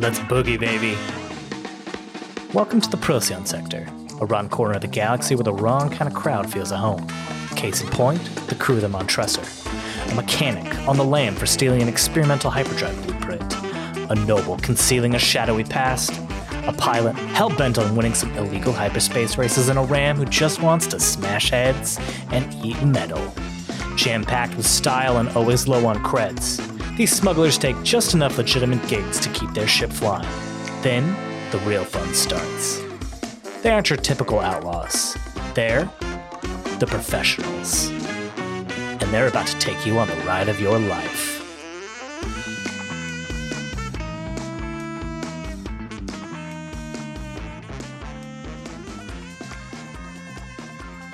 Let's boogie, baby. Welcome to the Procyon sector, a run corner of the galaxy where the wrong kind of crowd feels at home. Case in point, the crew of the Montressor. A mechanic on the lam for stealing an experimental hyperdrive blueprint. A noble concealing a shadowy past. A pilot hell bent on winning some illegal hyperspace races, and a ram who just wants to smash heads and eat metal. Jam packed with style and always low on creds, these smugglers take just enough legitimate gigs to keep their ship flying. Then, the real fun starts. They aren't your typical outlaws. They're the professionals. And they're about to take you on the ride of your life.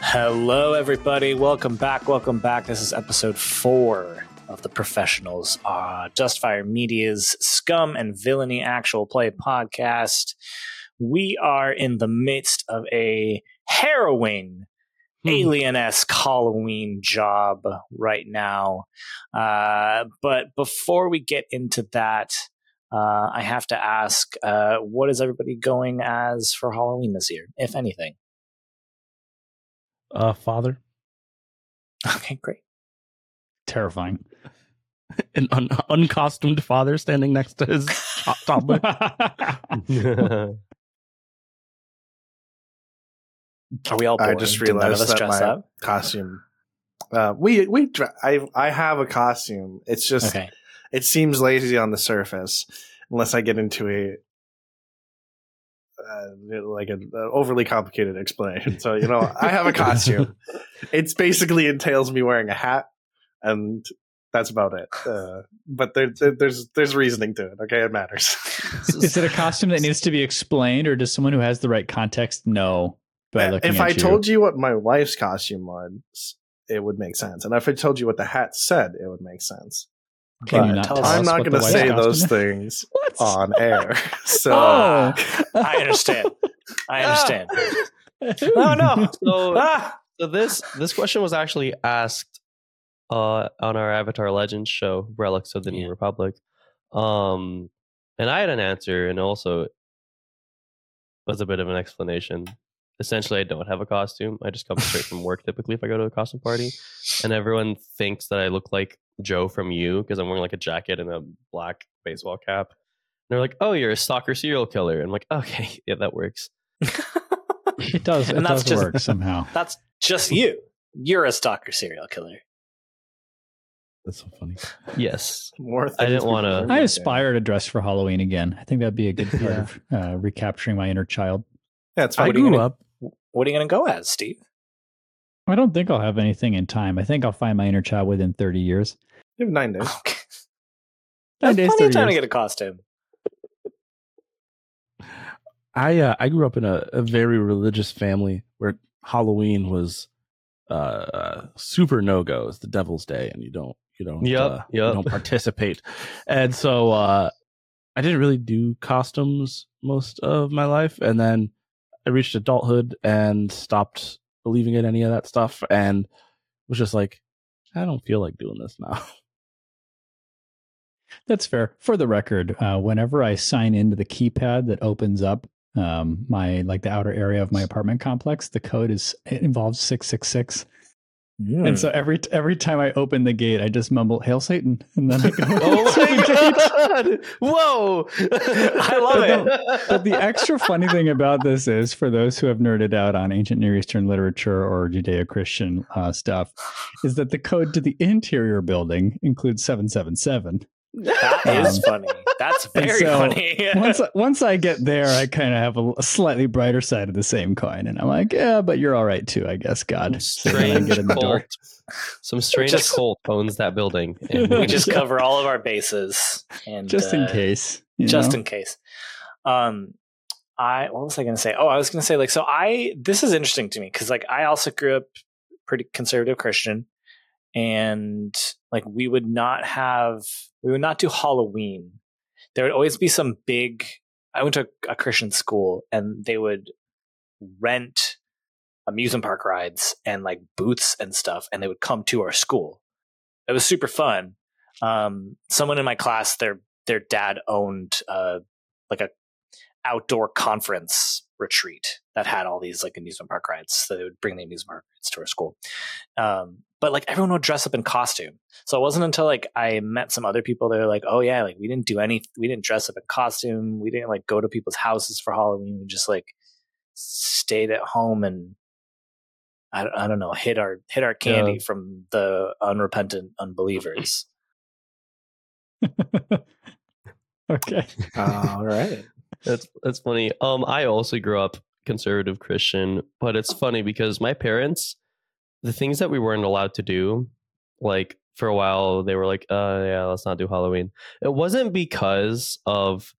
Hello, everybody. Welcome back. Welcome back. This is episode four of the professionals. Uh, Dustfire Media's Scum and Villainy Actual Play podcast. We are in the midst of a harrowing Hmm. alien esque Halloween job right now. Uh, but before we get into that, uh, I have to ask uh, what is everybody going as for Halloween this year, if anything? Uh, father, Okay, great. Terrifying. an un- uncostumed father standing next to his to- toddler. Are we all I just Did realized that my up? costume. Uh, we we dr- I I have a costume. It's just Okay. it seems lazy on the surface unless I get into a uh, like an overly complicated explanation. So you know, I have a costume. It's basically entails me wearing a hat, and that's about it. Uh, but there, there, there's there's reasoning to it. Okay, it matters. Is it a costume that needs to be explained, or does someone who has the right context know by looking if at I you? told you what my wife's costume was, it would make sense. And if I told you what the hat said, it would make sense. Can you not tell tell us I'm not going to say those is? things on air. So Oh. I understand. I understand. oh no! So, Ah! so this this question was actually asked uh, on our Avatar Legends show, Relics of the New Republic, um, and I had an answer, and also was a bit of an explanation. Essentially, I don't have a costume. I just come straight from work typically if I go to a costume party, and everyone thinks that I look like Joe from You because I'm wearing like a jacket and a black baseball cap. And they're like, "Oh, you're a stalker serial killer," and I'm like, "Okay, yeah, that works." It does. It And that's does just- work somehow. That's just you. You're a stalker serial killer. That's so funny. Yes, more. I didn't wanna- I today. aspire to dress for Halloween again. I think that'd be a good part Yeah. of uh, recapturing my inner child. Yeah, it's I. What you grew gonna- up. What are you going to go as, Steve? I don't think I'll have anything in time. I think I'll find my inner child within 30 years. You have nine days. Okay. Nine There's days, plenty of 30 time to get a costume. I uh, I grew up in a, a very religious family where Halloween was uh super no go. It's the Devil's Day, and you don't you don't Yep, uh, you yep. don't participate. And so uh, I didn't really do costumes most of my life, and then I reached adulthood and stopped believing in any of that stuff, and was just like, I don't feel like doing this now. That's fair. For the record, uh, whenever I sign into the keypad that opens up um, my like the outer area of my apartment complex, the code is it involves six six six, And so every every time I open the gate, I just mumble "Hail Satan," and then I go. Oh the my god! Whoa! I love But it. But the extra funny thing about this is, for those who have nerded out on ancient Near Eastern literature or Judeo-Christian uh, stuff, is that the code to the interior building includes seven seven seven. That is funny. That's very so, funny. Once once I get there, I kind of have a, a slightly brighter side of the same coin, and I'm like, yeah, but you're all right too, I guess. God, And then I strange get in the door. cult. Some strange Just- cult owns that building. we just Yeah. cover all of our bases, and just in uh, case. just know? in case. Um, I what was I going to say? Oh, I was going to say like so. I this is interesting to me because like I also grew up pretty conservative Christian, and like we would not have we would not do Halloween. There would always be some big. I went to a Christian school, and they would rent amusement park rides and like booths and stuff, and they would come to our school. It was super fun. Um, someone in my class, their their dad owned uh, like a outdoor conference retreat that had all these like amusement park rides. So they would bring the amusement park rides to our school. Um, but like everyone would dress up in costume. So it wasn't until like I met some other people that were like, oh yeah, like we didn't do any, we didn't dress up in costume. We didn't like go to people's houses for Halloween. We just like stayed at home and I, don't- I don't know, hit our hit our candy Yeah. from the unrepentant unbelievers. okay. All right. That's that's funny. Um, I also grew up conservative Christian, but it's funny because my parents, the things that we weren't allowed to do, like for a while, they were like, "Uh, yeah, let's not do Halloween." It wasn't because of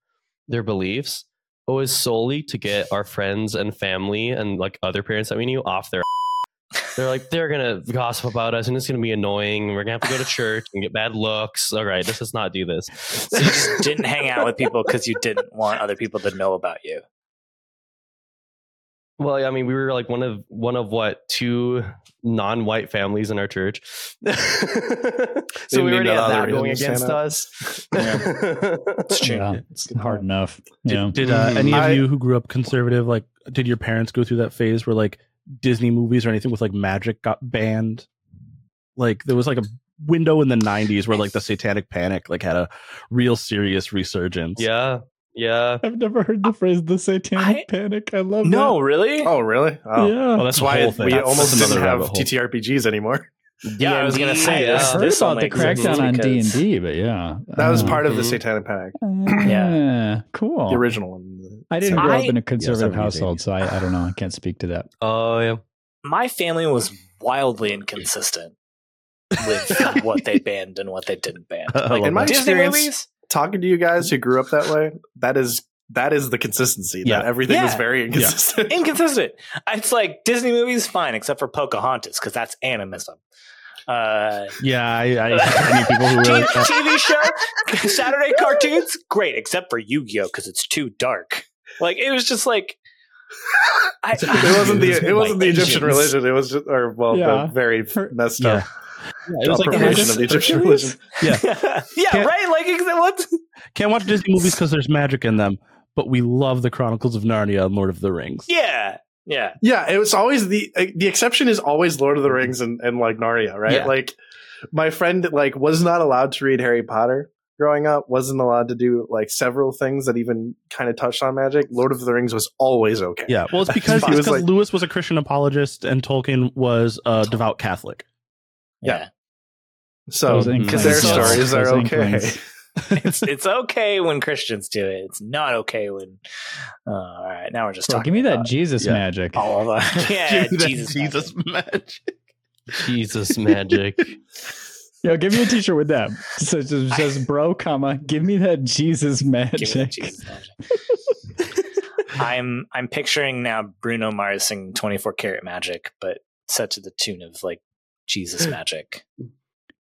their beliefs. It was solely to get our friends and family and like other parents that we knew off their. They're like they're gonna gossip about us, and it's gonna be annoying. We're gonna have to go to church and get bad looks. All right, let's just not do this. So you just didn't hang out with people because you didn't want other people to know about you. Well, I mean, we were like one of one of what two non-white families in our church, so Didn't we already had that going against stand out. us. It's true. Yeah, it's hard enough. Did, Yeah. did uh, any of I- you who grew up conservative, like, did your parents go through that phase where like Disney movies or anything with like magic got banned? Like there was like a window in the '90s where like the Satanic Panic like had a real serious resurgence. yeah, yeah. I've never heard the phrase "the Satanic I- Panic." I love that. No, really? Oh, really? Oh. yeah. Well, That's that's why whole we That's- almost that's didn't have hole. TTRPGs anymore. yeah, I was gonna say Yeah. I've heard this about the exists crackdown on D and D, but yeah, That was Uh, part of the Mhm. Satanic Panic, Yeah, cool. the original one. I didn't grow I- up in a conservative 70s, household, so I, I don't know. I can't speak to that. Oh yeah. My family was wildly inconsistent with what they banned and what they didn't ban. Like in my. Disney experience- movies, Talking to you guys who grew up that way, that is that is the consistency. Yeah. That everything was Yeah. very inconsistent. inconsistent. It's like Disney movies, fine, except for Pocahontas because that's animism. Uh, yeah, I, I, I knew people who were T- like, that. TV show, Saturday cartoons, great, except for Yu Gi Oh because it's too dark. Like it was just like. I, it wasn't the it wasn't the Egyptian religion. It was just or well Yeah. very Her- messed Yeah. up Yeah, it was like perversion of the Egyptian religion. yeah, Can't- right. Like what? can't watch Disney movies because there's magic in them, but we love the Chronicles of Narnia and Lord of the Rings. Yeah, yeah. Yeah, it was always the the exception is always Lord of the mm-hmm. Rings and, and like Narnia, right? Yeah. Like my friend like was not allowed to read Harry Potter growing up, wasn't allowed to do like several things that even kind of touched on magic. Lord of the Rings was always okay. Yeah, well, it's because, He it's was because like- Lewis was a Christian apologist and Tolkien was a devout Catholic. Yeah. So because their So- stories are okay. it's it's okay when Christians do it. It's not okay when. Uh, all right, now we're just Bro, talking. give me that Jesus Yeah. magic. all of us. Yeah, Give me Jesus, Jesus magic. magic. Jesus magic. Yo, give me a T-shirt with that. So it just says, "Bro, comma, give me that Jesus magic." that Jesus magic. I'm I'm picturing now Bruno Mars singing 24 karat magic, but set to the tune of like Jesus magic.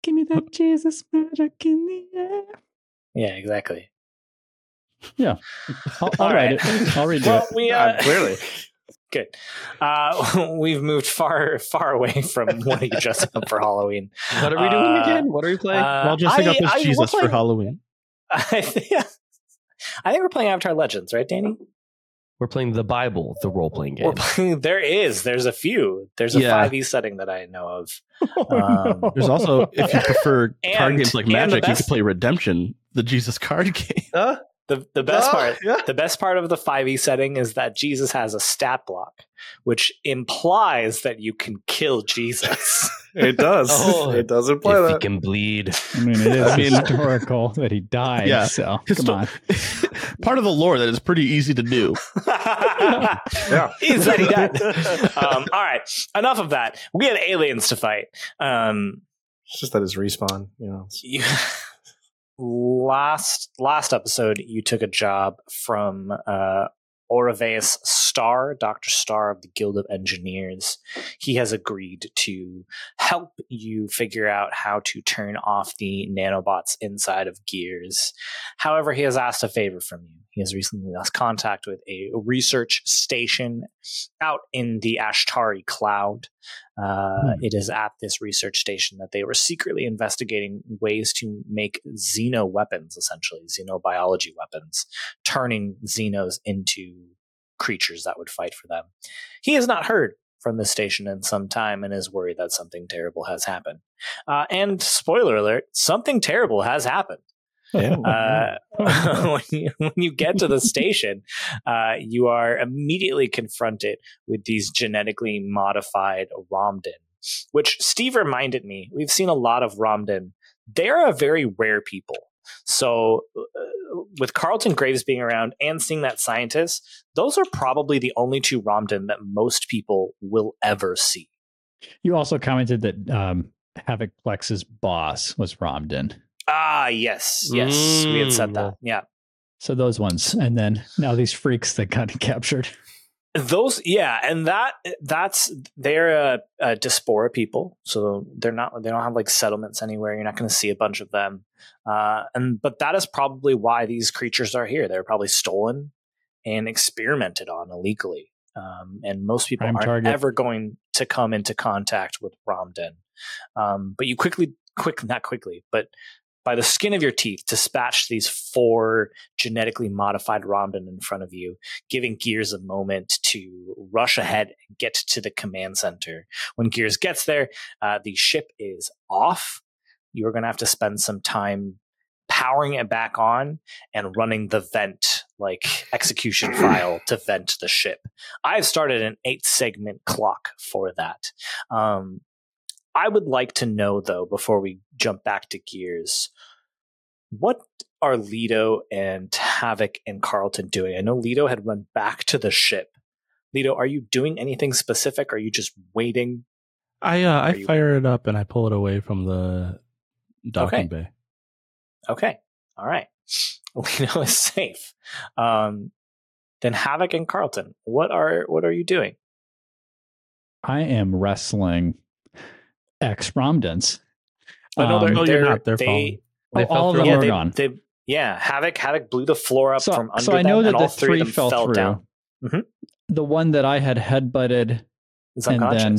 Give me that Jesus magic in the air. Yeah, exactly. I'll, I'll All write it. I'll redo Well, it. we Uh, uh, clearly, good. Uh, we've moved far far away from what are you dressing up for Halloween. What are we doing Uh, again? What are we playing? uh, Well, dressing I- up as I- we're Jesus for Halloween. I think, I think we're playing Avatar Legends, right, Danny? We're playing the Bible, the role playing game. Playing. There is. There's a few. There's a Yeah. 5e setting that I know of. Oh, um, There's also, if you prefer card games like and the Magic, you can play Redemption, the Jesus card game. Huh? The the best Oh, part. yeah. The best part of the 5e setting is that Jesus has a stat block, which implies that you can kill Jesus. it does. Oh, it does imply if he can bleed. I mean, it is I mean- historical that he died. Yeah. So Histo- come on. Part of the lore that is pretty easy to do. Yeah. Is that he um, all right. Enough of that. We had aliens to fight. Um, It's just that his respawn, you know. you, last last episode you took a job from uh Oraveus Star, Dr. Star of the Guild of Engineers. He has agreed to help you figure out how to turn off the nanobots inside of gears. However, he has asked a favor from you. He has recently lost contact with a research station out in the Ashtari cloud. Uh, Hmm. It is at this research station that they were secretly investigating ways to make xeno weapons, essentially xenobiology weapons, turning xenos into creatures that would fight for them. He has not heard from the station in some time and is worried that something terrible has happened. Uh, and spoiler alert, something terrible has happened. Uh, when, you, when you get to the station, uh, you are immediately confronted with these genetically modified Romden, which Steve reminded me. We've seen a lot of Romden. They're a very rare people. So, uh, with Carlton Graves being around and seeing that scientist, those are probably the only two Romden that most people will ever see. You also commented that um, Havoc Plex's boss was Romden. Ah, yes, yes, we had said Mm. that. Yeah, So those ones, and then now these freaks that got captured. those, yeah, and that that's they're a, a diaspora people, so they're not they don't have like settlements anywhere. You're not going to see a bunch of them, uh, and but that is probably why these creatures are here. They're probably stolen and experimented on illegally, um, and most people Prime aren't target. ever going to come into contact with Romden. Um, but you quickly, quick, not quickly, but by the skin of your teeth, dispatch these four genetically modified Romden in front of you, giving Gears a moment to rush ahead and get to the command center. When Gears gets there, uh, the ship is off. You're going to have to spend some time powering it back on and running the vent like execution file to vent the ship. I've started an eight segment clock for that. Um, I would like to know though, before we jump back to gears, what are Lido and Havoc and Carlton doing? I know Lido had run back to the ship. Lido, are you doing anything specific? Are you just waiting? I uh, I Are you- fire it up and I pull it away from the docking Okay. bay. Okay. All right. Lido is safe. Um, then Havoc and Carlton, what are what are you doing? I am wrestling ex Romdens. Oh, no, they're- Um, Oh, you're not. They're they- falling. oh, They all of them yeah, are they, gone. they, yeah, Havoc Havoc blew the floor up So, from under so I know them, that the three three fell, fell through. down. Mhm. The one that I had headbutted, It's And then-.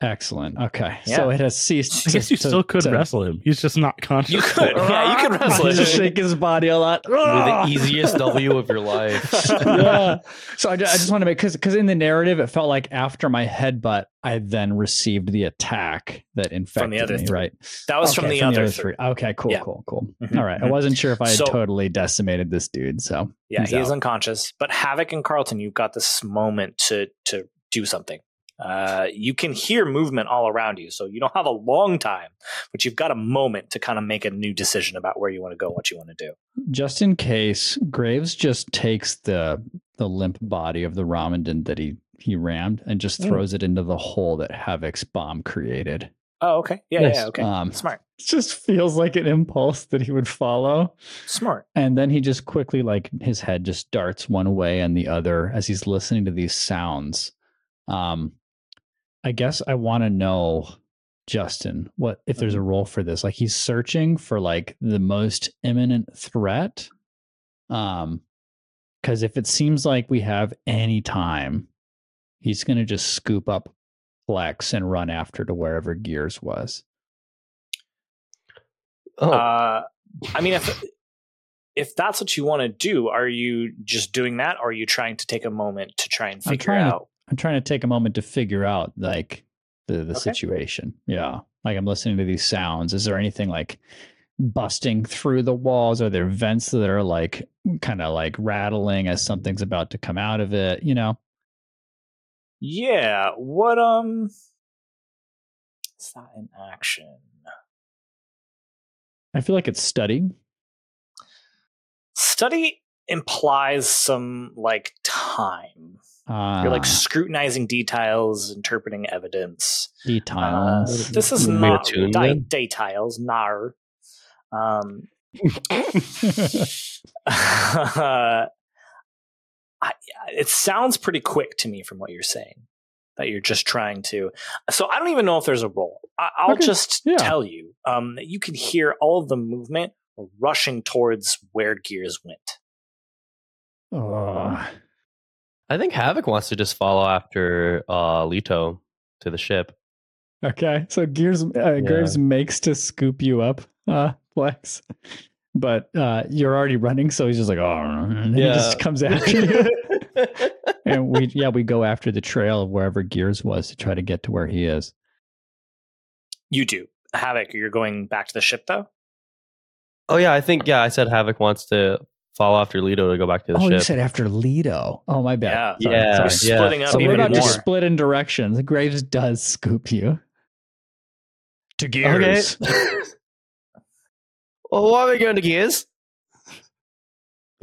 Excellent. Okay, Yeah. so it has ceased. I guess you to- still could to- wrestle him. He's just not conscious. You could. Yeah, you could wrestle him. just shake his body a lot. You're the easiest W of your life. yeah. So I, ju- I just want to make because because in the narrative it felt like after my headbutt I then received the attack that infected from the other me. three. Right. That was Okay, from the other three. Okay. Cool. Yeah. Cool. Cool. Mhm, All right. I mhm. wasn't sure if I had So- totally decimated this dude. So Yeah, he's he is unconscious. But Havoc and Carlton, you've got this moment to to do something. Uh, you can hear movement all around you, so you don't have a long time, but you've got a moment to kind of make a new decision about where you want to go, what you want to do. just in case Graves just takes the the limp body of the Romden that he he rammed and just Mm. throws it into the hole that Havoc's bomb created. Oh, okay. Yeah, Yes, yeah, okay. um, Smart, It just feels like an impulse that he would follow. smart. And then he just quickly, like his head just darts one way and the other as he's listening to these sounds. Um, I guess I want to know, Justin, what if there's a role for this? Like he's searching for like the most imminent threat. Um, because if it seems like we have any time, he's gonna just scoop up Flex and run after to wherever Gears was. Oh, Uh, I mean, if if that's what you want to do, are you just doing that, or are you trying to take a moment to try and figure trying out? I'm trying to take a moment to figure out like the the Okay. situation. Yeah. Like I'm listening to these sounds. Is there anything like busting through the walls? Are there vents that are like kind of like rattling as something's about to come out of it? You know? Yeah. What um? it's not in action? I feel like it's studying. Study implies some like time. Uh, You're like scrutinizing details, interpreting evidence. Uh, details. this is not di- details, nar. Um, I, it sounds pretty quick to me from what you're saying that you're just trying to. So I don't even know if there's a role. I, I'll Okay, just yeah. tell you um, that you can hear all of the movement rushing towards where gears went. Ugh. I think Havoc wants to just follow after uh, Leto to the ship. Okay, so Gears uh, Graves makes to scoop you up, uh, Flex, but uh, you're already running, so he's just like, oh, and then he just comes after you. and we, yeah, we go after the trail of wherever Gears was to try to get to where he is. You do. Havoc, you're going back to the ship though? oh yeah, I think yeah, I said Havoc wants to follow after Leto to go back to the oh, you said after Lido. Oh, my bad. Yeah. Sorry, Yeah, sorry. You're splitting up So we're about more. to split in directions. Graves does scoop you to Gears. well, why are we going to Gears?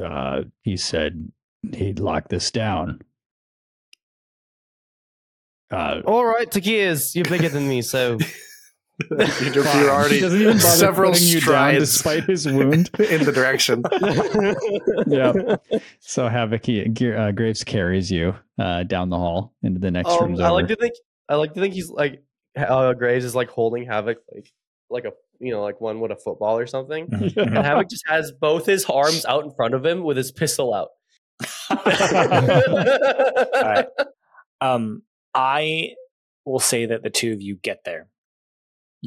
Uh, he said he'd lock this down. Uh, All right, to Gears. You're bigger than me, so you're, you're already he doesn't even bother several putting you down strides despite his wound. in the direction. yeah. So Havoc, he, uh, Graves carries you uh, down the hall into the next Um, room's I over. like to think I like to think he's like uh, Graves is like holding Havoc like like a you know like one with a football or something. Mhm, And mhm. Havoc just has both his arms out in front of him with his pistol out. right. Um, I will say that the two of you get there.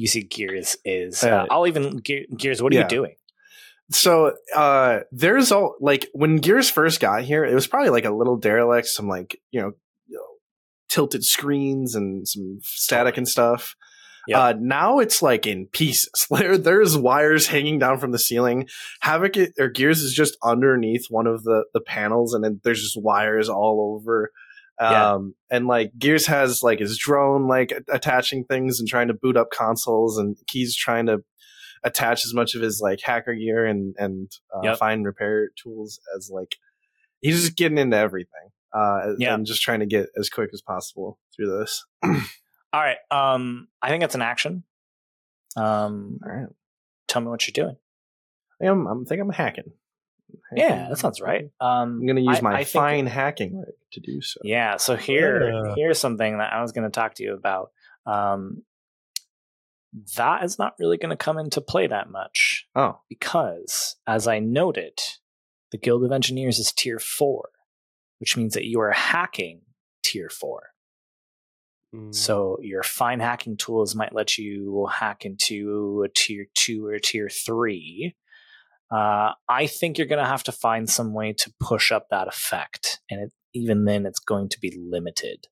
You see, Gears is. Uh, I'll even Ge- Gears. What are yeah. you doing? So uh there's all like when Gears first got here, it was probably like a little derelict, some like you know, you know tilted screens and some static and stuff. Yeah. Uh, now it's like in pieces. There, there's wires hanging down from the ceiling. Havoc or Gears is just underneath one of the the panels, and then there's just wires all over. Yeah. Um, and like Gears has like his drone like attaching things and trying to boot up consoles, and he's trying to attach as much of his like hacker gear and and uh, Yep. find repair tools as like he's just getting into everything. Uh, Yeah. and just trying to get as quick as possible through this. All right. Um, I think it's an action. Um, All right. tell me what you're doing. I am, I'm think I'm hacking. Yeah, that sounds right. Um, I'm going to use I- my I think- fine hacking rig to do so. Yeah. So here, Yeah. here's something that I was going to talk to you about. Um, that is not really going to come into play that much Oh, because, as I noted, the Guild of Engineers is tier four, which means that you are hacking tier four. Mm. So your fine hacking tools might let you hack into a tier two or tier three. Uh, I think you're going to have to find some way to push up that effect, and it, even then, it's going to be limited.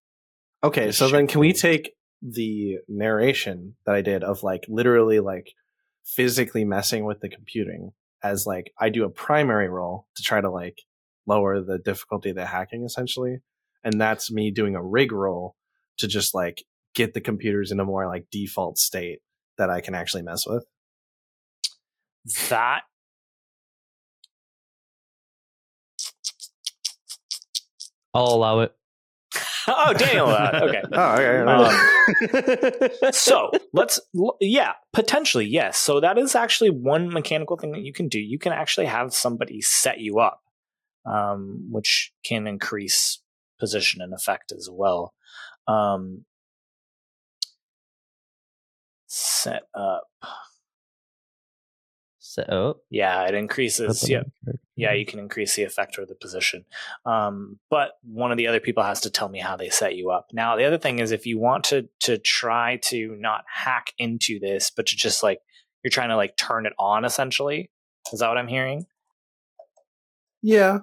okay. So then, can we take the narration that I did of like literally like physically messing with the computing as like I do a primary role to try to like lower the difficulty of the hacking essentially, and that's me doing a rig roll to just like get the computers in a more like default state that I can actually mess with. That I'll allow it. oh, Daniel. Uh, okay. Oh, okay. Um, so let's yeah potentially yes so that is actually one mechanical thing that you can do you can actually have somebody set you up um, which can increase position and effect as well um, set up Set up. yeah it increases yeah. yeah you can increase the effect or the position. Um, but one of the other people has to tell me how they set you up. Now the other thing is if you want to to try to not hack into this but to just like you're trying to like turn it on essentially. Is that what i'm hearing? Yeah.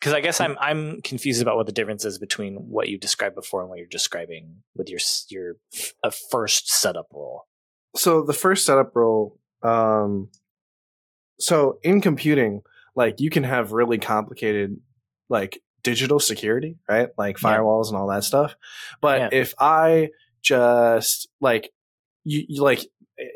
because i guess i'm i'm confused about what the difference is between what you described before and what you're describing with your your f- a first setup role. So the first setup role um so in computing like you can have really complicated like digital security right like Yeah. firewalls and all that stuff but Yeah. if i just like you, you like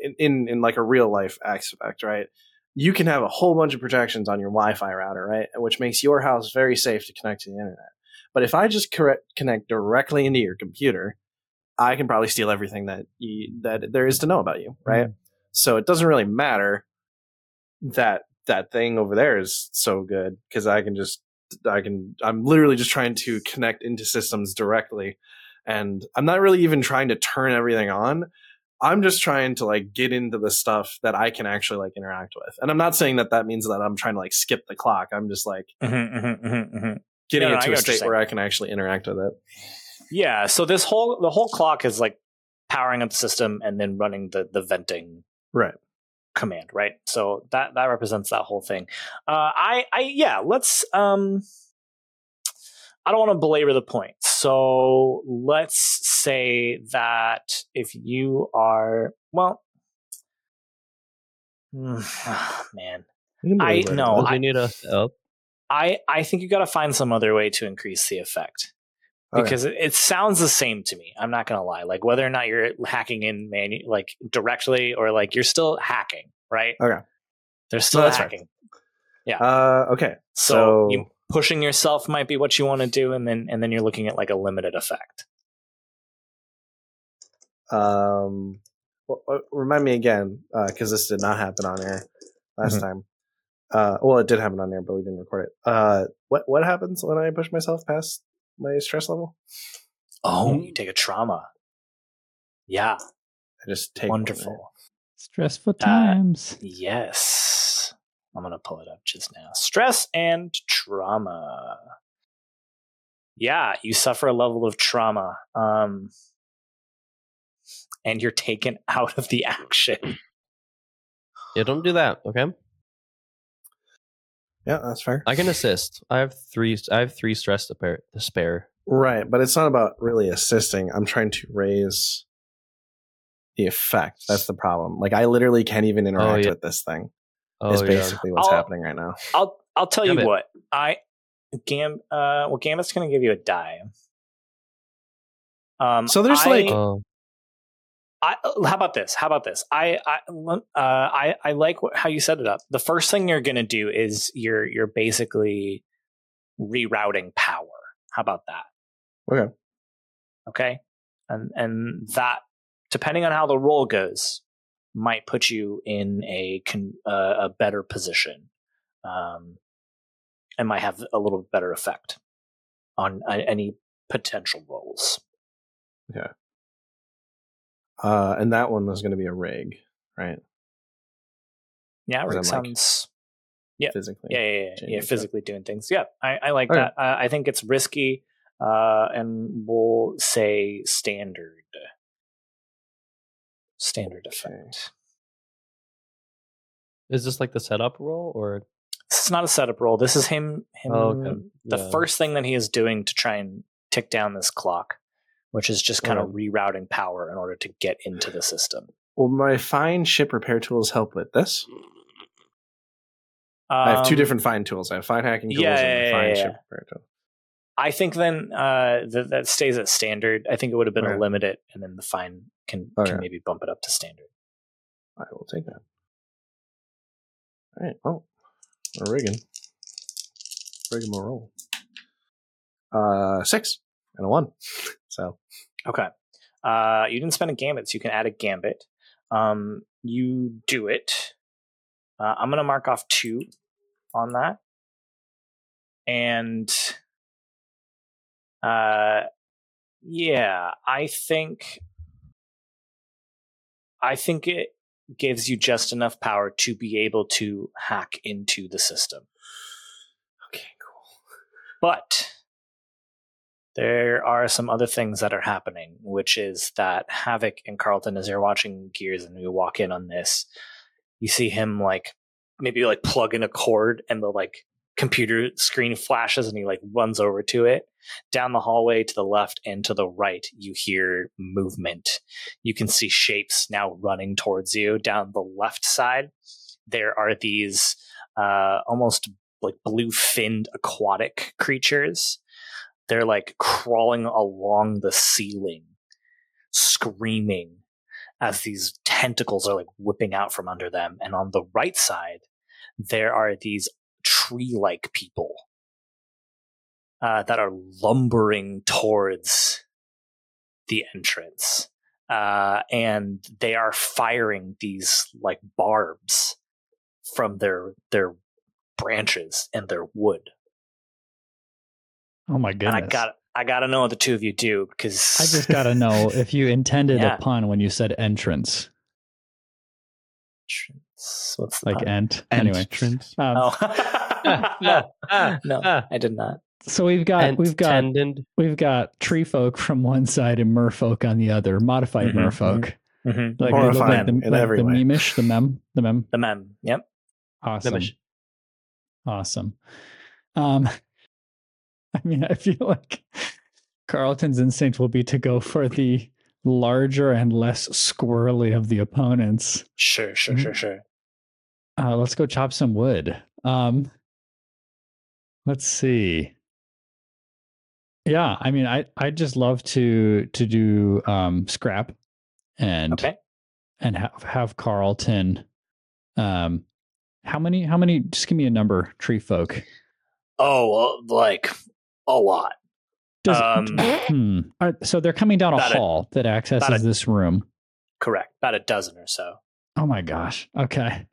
in, in in like a real life aspect right you can have a whole bunch of protections on your wi-fi router right which makes your house very safe to connect to the internet but if i just correct, connect directly into your computer I can probably steal everything that you, that there is to know about you, right? So it doesn't really matter that that thing over there is so good because I can just I can I'm literally just trying to connect into systems directly, and I'm not really even trying to turn everything on. I'm just trying to like get into the stuff that I can actually like interact with, and I'm not saying that that means that I'm trying to like skip the clock. I'm just like mm-hmm, mm-hmm, mm-hmm, getting No, no, it to a state where I can actually interact with it. Yeah, so this whole the whole clock is like powering up the system and then running the the venting Right. command, right? So that that represents that whole thing. Uh, I I yeah, let's um. I don't want to belabor the point. So let's say that if you are well, man, You can I- believe it. no, Does I- need a help? I I think you got to find some other way to increase the effect Okay. because it, it sounds the same to me. I'm not gonna lie. Like whether or not you're hacking in manu- like directly or like you're still hacking, right? Okay. They're still fair. hacking. Uh, okay. So, So- you, pushing yourself might be what you want to do, and then and then you're looking at like a limited effect. Um, well, uh, remind me again, because this did not happen on air last Mhm. time. Uh, well, it did happen on air, but we didn't record it. Uh, what what happens when I push myself past my stress level? Oh, Mhm. you take a trauma. Yeah, I just take wonderful. Stressful times. Yes. I'm going to pull it up just now. Stress and trauma. Yeah, you suffer a level of trauma. Um, and you're taken out of the action. Yeah, don't do that. Okay, Yeah, that's fair. I can assist. I have three. I have three stress to spare. To spare. Right, but it's not about really assisting. I'm trying to raise the effect. That's the problem. Like I literally can't even interact yeah. with this thing. Oh is yeah. basically what's I'll- happening right now. I'll I'll tell you what. I Gam uh well Gambit's going to give you a die. Um So there's, I- like- Oh, I, how about this? How about this? I I uh, I, I like what, how you set it up. The first thing you're going to do is you're you're basically rerouting power. How about that? Okay. Okay, and and that depending on how the roll goes, might put you in a con, uh, a better position, um, and might have a little better effect on uh, any potential rolls. Uh, and that one was going to be a rig, right? Yeah, As Rick in, like, sounds Yeah. Physically. yeah, yeah, yeah, yeah, changing stuff. physically doing things. Yeah, I, I like Okay. that. Uh, I think it's risky, uh, and we'll say standard, standard effect. is this like the setup roll or? This is not a setup roll. This is him. Him. Oh, okay. The Yeah. first thing that he is doing to try and tick down this clock, which is just kind of rerouting power in order to get into the system. Will my fine ship repair tools help with this? I have two Um, different fine tools. I have fine hacking tools yeah, and yeah, fine yeah, ship repair tool. I think then uh, that that stays at standard. I think it would have been Okay. a limit it, and then the fine can Okay. can maybe bump it up to standard. I will take that. All right. Well, we're rigging. Rigging my roll. Uh, six and a one. So Okay. Uh, you didn't spend a gambit, so you can add a gambit. Um, you do it. Uh, I'm going to mark off two on that. And uh, yeah, I think I think it gives you just enough power to be able to hack into the system. okay, cool. But there are some other things that are happening, which is that Havoc and Carlton, as you're watching Gears and you walk in on this, you see him like maybe like plug in a cord and the like computer screen flashes and he like runs over to it. Down the hallway to the left and to the right, you hear movement. You can see shapes now running towards you. Down the left side, there are these uh, almost like blue finned aquatic creatures. They're like crawling along the ceiling, screaming as these tentacles are like whipping out from under them. And on the right side, there are these tree like people uh, that are lumbering towards the entrance. Uh, and they are firing these like barbs from their their branches and their wood. Oh my goodness. And I got I got to know what the two of you do because I just got to know if you intended Yeah. a pun when you said entrance, What's like pun? ent. Anyway, Entrance. um, Oh. no, Ah, no, ah. I did not. So we've got and we've got tendon. we've got tree folk from one side and merfolk on the other, modified Mhm, merfolk. Mhm. Like, they look Horrifying like the, like the memish, the mem, the mem. The mem. Yep. Awesome. Memish. Awesome. Um, I mean, I feel like Carlton's instinct will be to go for the larger and less squirrely of the opponents. Sure, sure, Mhm. sure, sure. Uh, let's go chop some wood. Um, let's see. Yeah, I mean, I I just love to to do um, scrap and Okay. and have have Carlton. Um, how many? How many? Just give me a number. Tree folk. Oh, well, like a lot. Does, Um, hmm. Right, so they're coming down a about a- hall that accesses a- this room. Correct. About a dozen or so. Oh my gosh. Okay.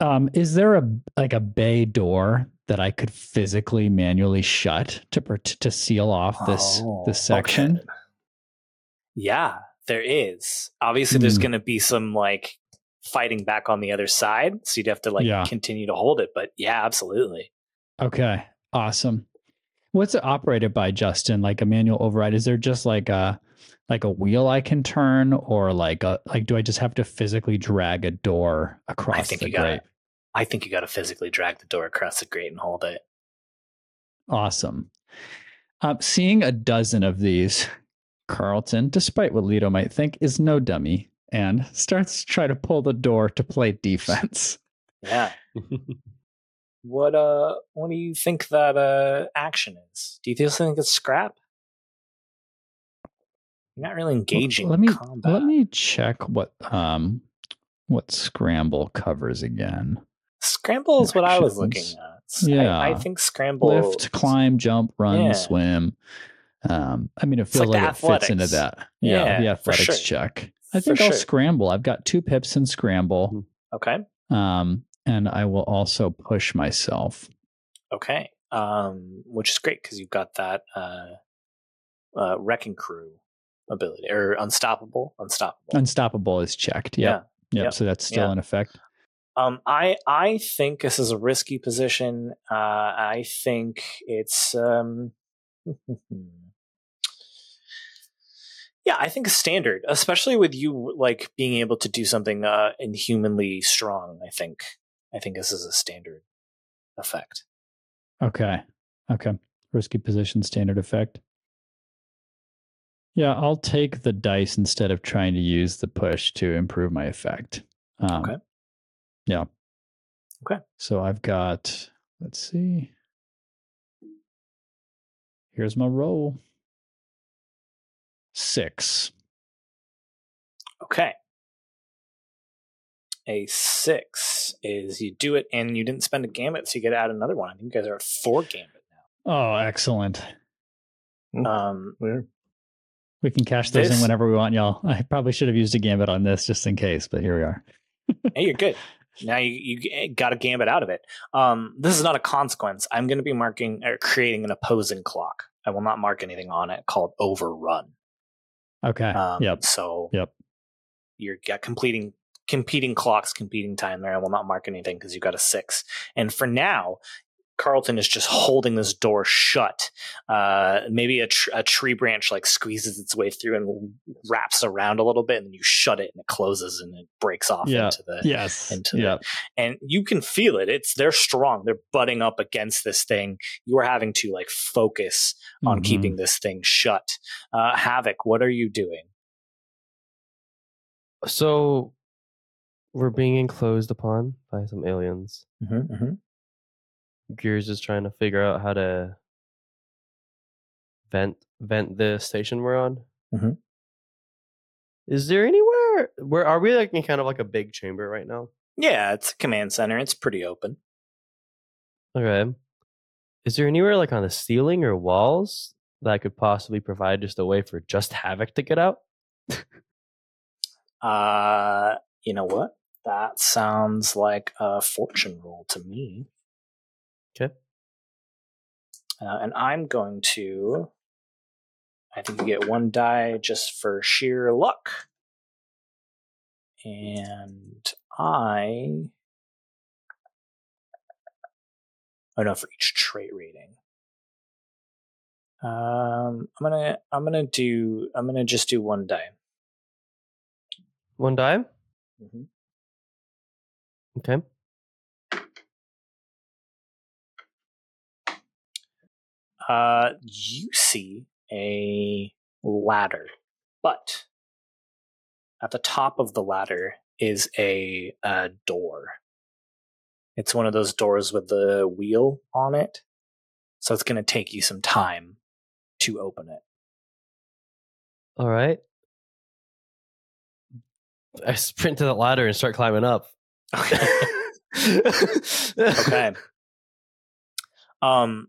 Um, is there a like a bay door that I could physically manually shut to to seal off this Oh, this section? okay. Yeah, there is. Obviously, there's Hmm. going to be some like fighting back on the other side, so you'd have to like Yeah. continue to hold it. But yeah, absolutely. Okay. Awesome. What's it operated by, Justin? Like a manual override? Is there just like a like a wheel I can turn, or like a like do I just have to physically drag a door across I think the you got grate? it. I think you got to physically drag the door across the grate and hold it. Awesome. Um, seeing a dozen of these, Carlton, despite what Leto might think, is no dummy and starts to try to pull the door to play defense. Yeah. What uh? What do you think that uh action is? Do you still think it's scrap? You're not really engaging let me combat. let me check what um what scramble covers again. Scramble is what I was looking at. S- I- I, think scramble Lift, climb, jump, run, Yeah. swim. Um, I mean, it feels like like, it fits into that. Yeah, Yeah, the athletics sure. check. I For think I'll sure. scramble. I've got two pips in scramble, Okay. um, and I will also push myself. Okay. Um, which is great because you've got that uh, uh, wrecking crew ability or unstoppable, unstoppable. Unstoppable is checked. Yep. Yep. Yep. So that's still Yeah. in effect. Um, I I think this is a risky position. Uh, I think it's um, yeah, I think standard, especially with you like being able to do something uh, inhumanly strong. I think I think this is a standard effect. Okay. Okay. Risky position, standard effect. Yeah, I'll take the dice instead of trying to use the push to improve my effect. Um, Okay. Yeah. Okay. So I've got, let's see. Here's my roll six. Okay. A six is you do it and you didn't spend a gambit, so you get to add another one. I think you guys are at four gambit now. Oh, excellent. now. Um, Weird. We can cash those This- in whenever we want, y'all. I probably should have used a gambit on this just in case, but here we are. hey, you're good. Now you you got a gambit out of it. Um, this is not a consequence. I'm going to be marking or creating an opposing clock. I will not mark anything on it called overrun. Okay. Um, yep. So Yep. you're got completing competing clocks, competing time there. I will not mark anything because you've got a six. And for now, Carlton is just holding this door shut. Uh, maybe a, tr- a tree branch like squeezes its way through and wraps around a little bit, and then you shut it and it closes and it breaks off Yeah. into the Yes. into the- yeah. and you can feel it. It's they're strong. They're butting up against this thing. You are having to like focus on Mhm. keeping this thing shut. Uh, Havoc, what are you doing? So we're being enclosed upon by some aliens. Mm-hmm, Gears is trying to figure out how to vent vent the station we're on. Mhm. Is there anywhere where are we like in kind of like a big chamber right now? Yeah, it's a command center. It's pretty open. Okay. Is there anywhere like on the ceiling or walls that could possibly provide just a way for just Havoc to get out? Uh, you know what? That sounds like a fortune roll to me. Okay. Uh, and I'm going to. I think you get one die just for sheer luck. And I. Oh no, for each trait rating. Um, I'm gonna I'm gonna do I'm gonna just do one die. One die. Mhm. Okay. Uh, you see a ladder, but at the top of the ladder is a, uh door. It's one of those doors with the wheel on it, so it's going to take you some time to open it. All right. I sprint to the ladder and start climbing up. Okay. okay. Um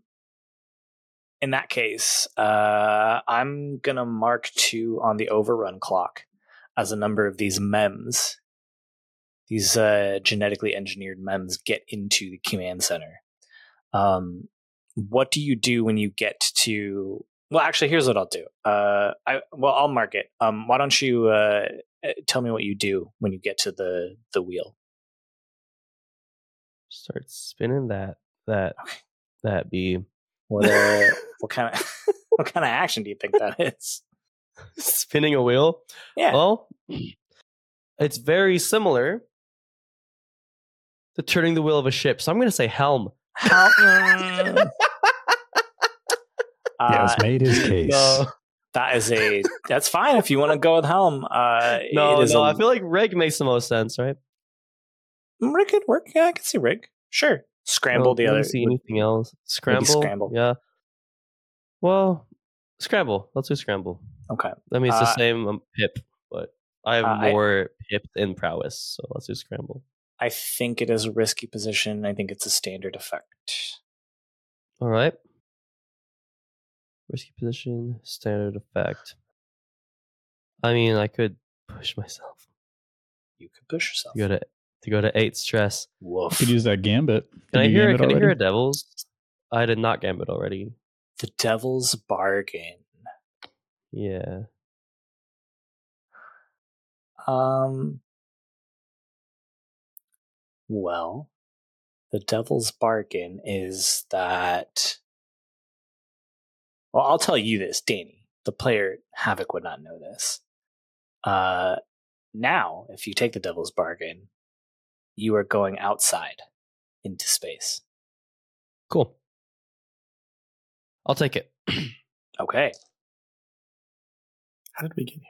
in that case, uh I'm gonna mark two on the overrun clock as a number of these mems. These uh genetically engineered mems get into the command center. Um what do you do when you get to well actually here's what I'll do. Uh I well I'll mark it. Um why don't you uh tell me what you do when you get to the the wheel? Start spinning that that Okay. that bee. What uh, what kind of what kind of action do you think that is? spinning a wheel. Yeah. Well, it's very similar to turning the wheel of a ship. So I'm going to say helm. How, mm, He has uh, made his case. No, that is a that's fine if you want to go with helm. Uh, no, it is no. a, I feel like Rig makes the most sense, right? Rig could work. Yeah, I can see rig. Sure, scramble Well, the other. See anything else? Scramble. scramble. Yeah. Well, scramble. Let's do scramble. Okay, I mean, it's the Uh, same um, pip, but I have uh, I- more pip in prowess, so let's do scramble. I think it is a risky position. I think it's a standard effect. All right. Risky position, standard effect. I mean, I could push myself You could push yourself. You go to to go to eight stress. Woof. Could use that gambit. Can Did I hear? gambit Can I hear a devils? I did not gambit already. the devil's bargain. Yeah. Um. Well, the devil's bargain is that. Well, I'll tell you this, Danny. The player Havoc would not know this. Uh, now, if you take the devil's bargain, you are going outside into space. Cool. I'll take it. Okay. How did we get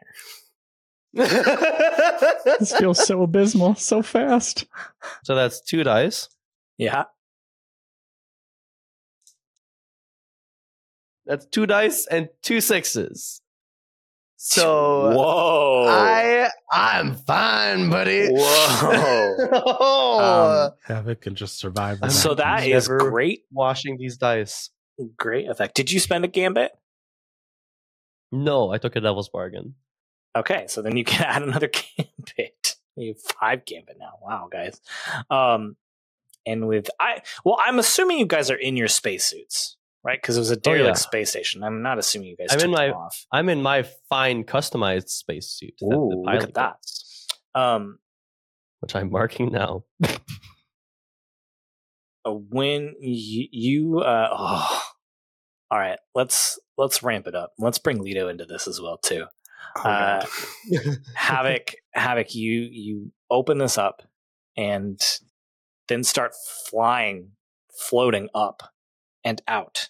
here? This feels so abysmal, so fast. so that's two dice. Yeah. That's two dice and two sixes. So whoa. I I'm fine, buddy. Whoa. oh, Um, Havoc can just survive. the I'm so that is great. washing these dice. Great effect. Did you spend a gambit? No, I took a devil's bargain. Okay, so then you can add another gambit. You have five gambit now. Wow, guys. Um, and with I, well, I'm assuming you guys are in your spacesuits, right? Because it was a derelict Oh, yeah. space station. I'm not assuming you guys I'm took in them my- off. I'm in my fine customized spacesuit. that Ooh, the look at that. gets, Um, which I'm marking now. uh, when you, you uh, oh, all right, let's let's ramp it up. Let's bring Lito into this as well too. Oh, Uh, havoc havoc you you open this up and then start flying floating up and out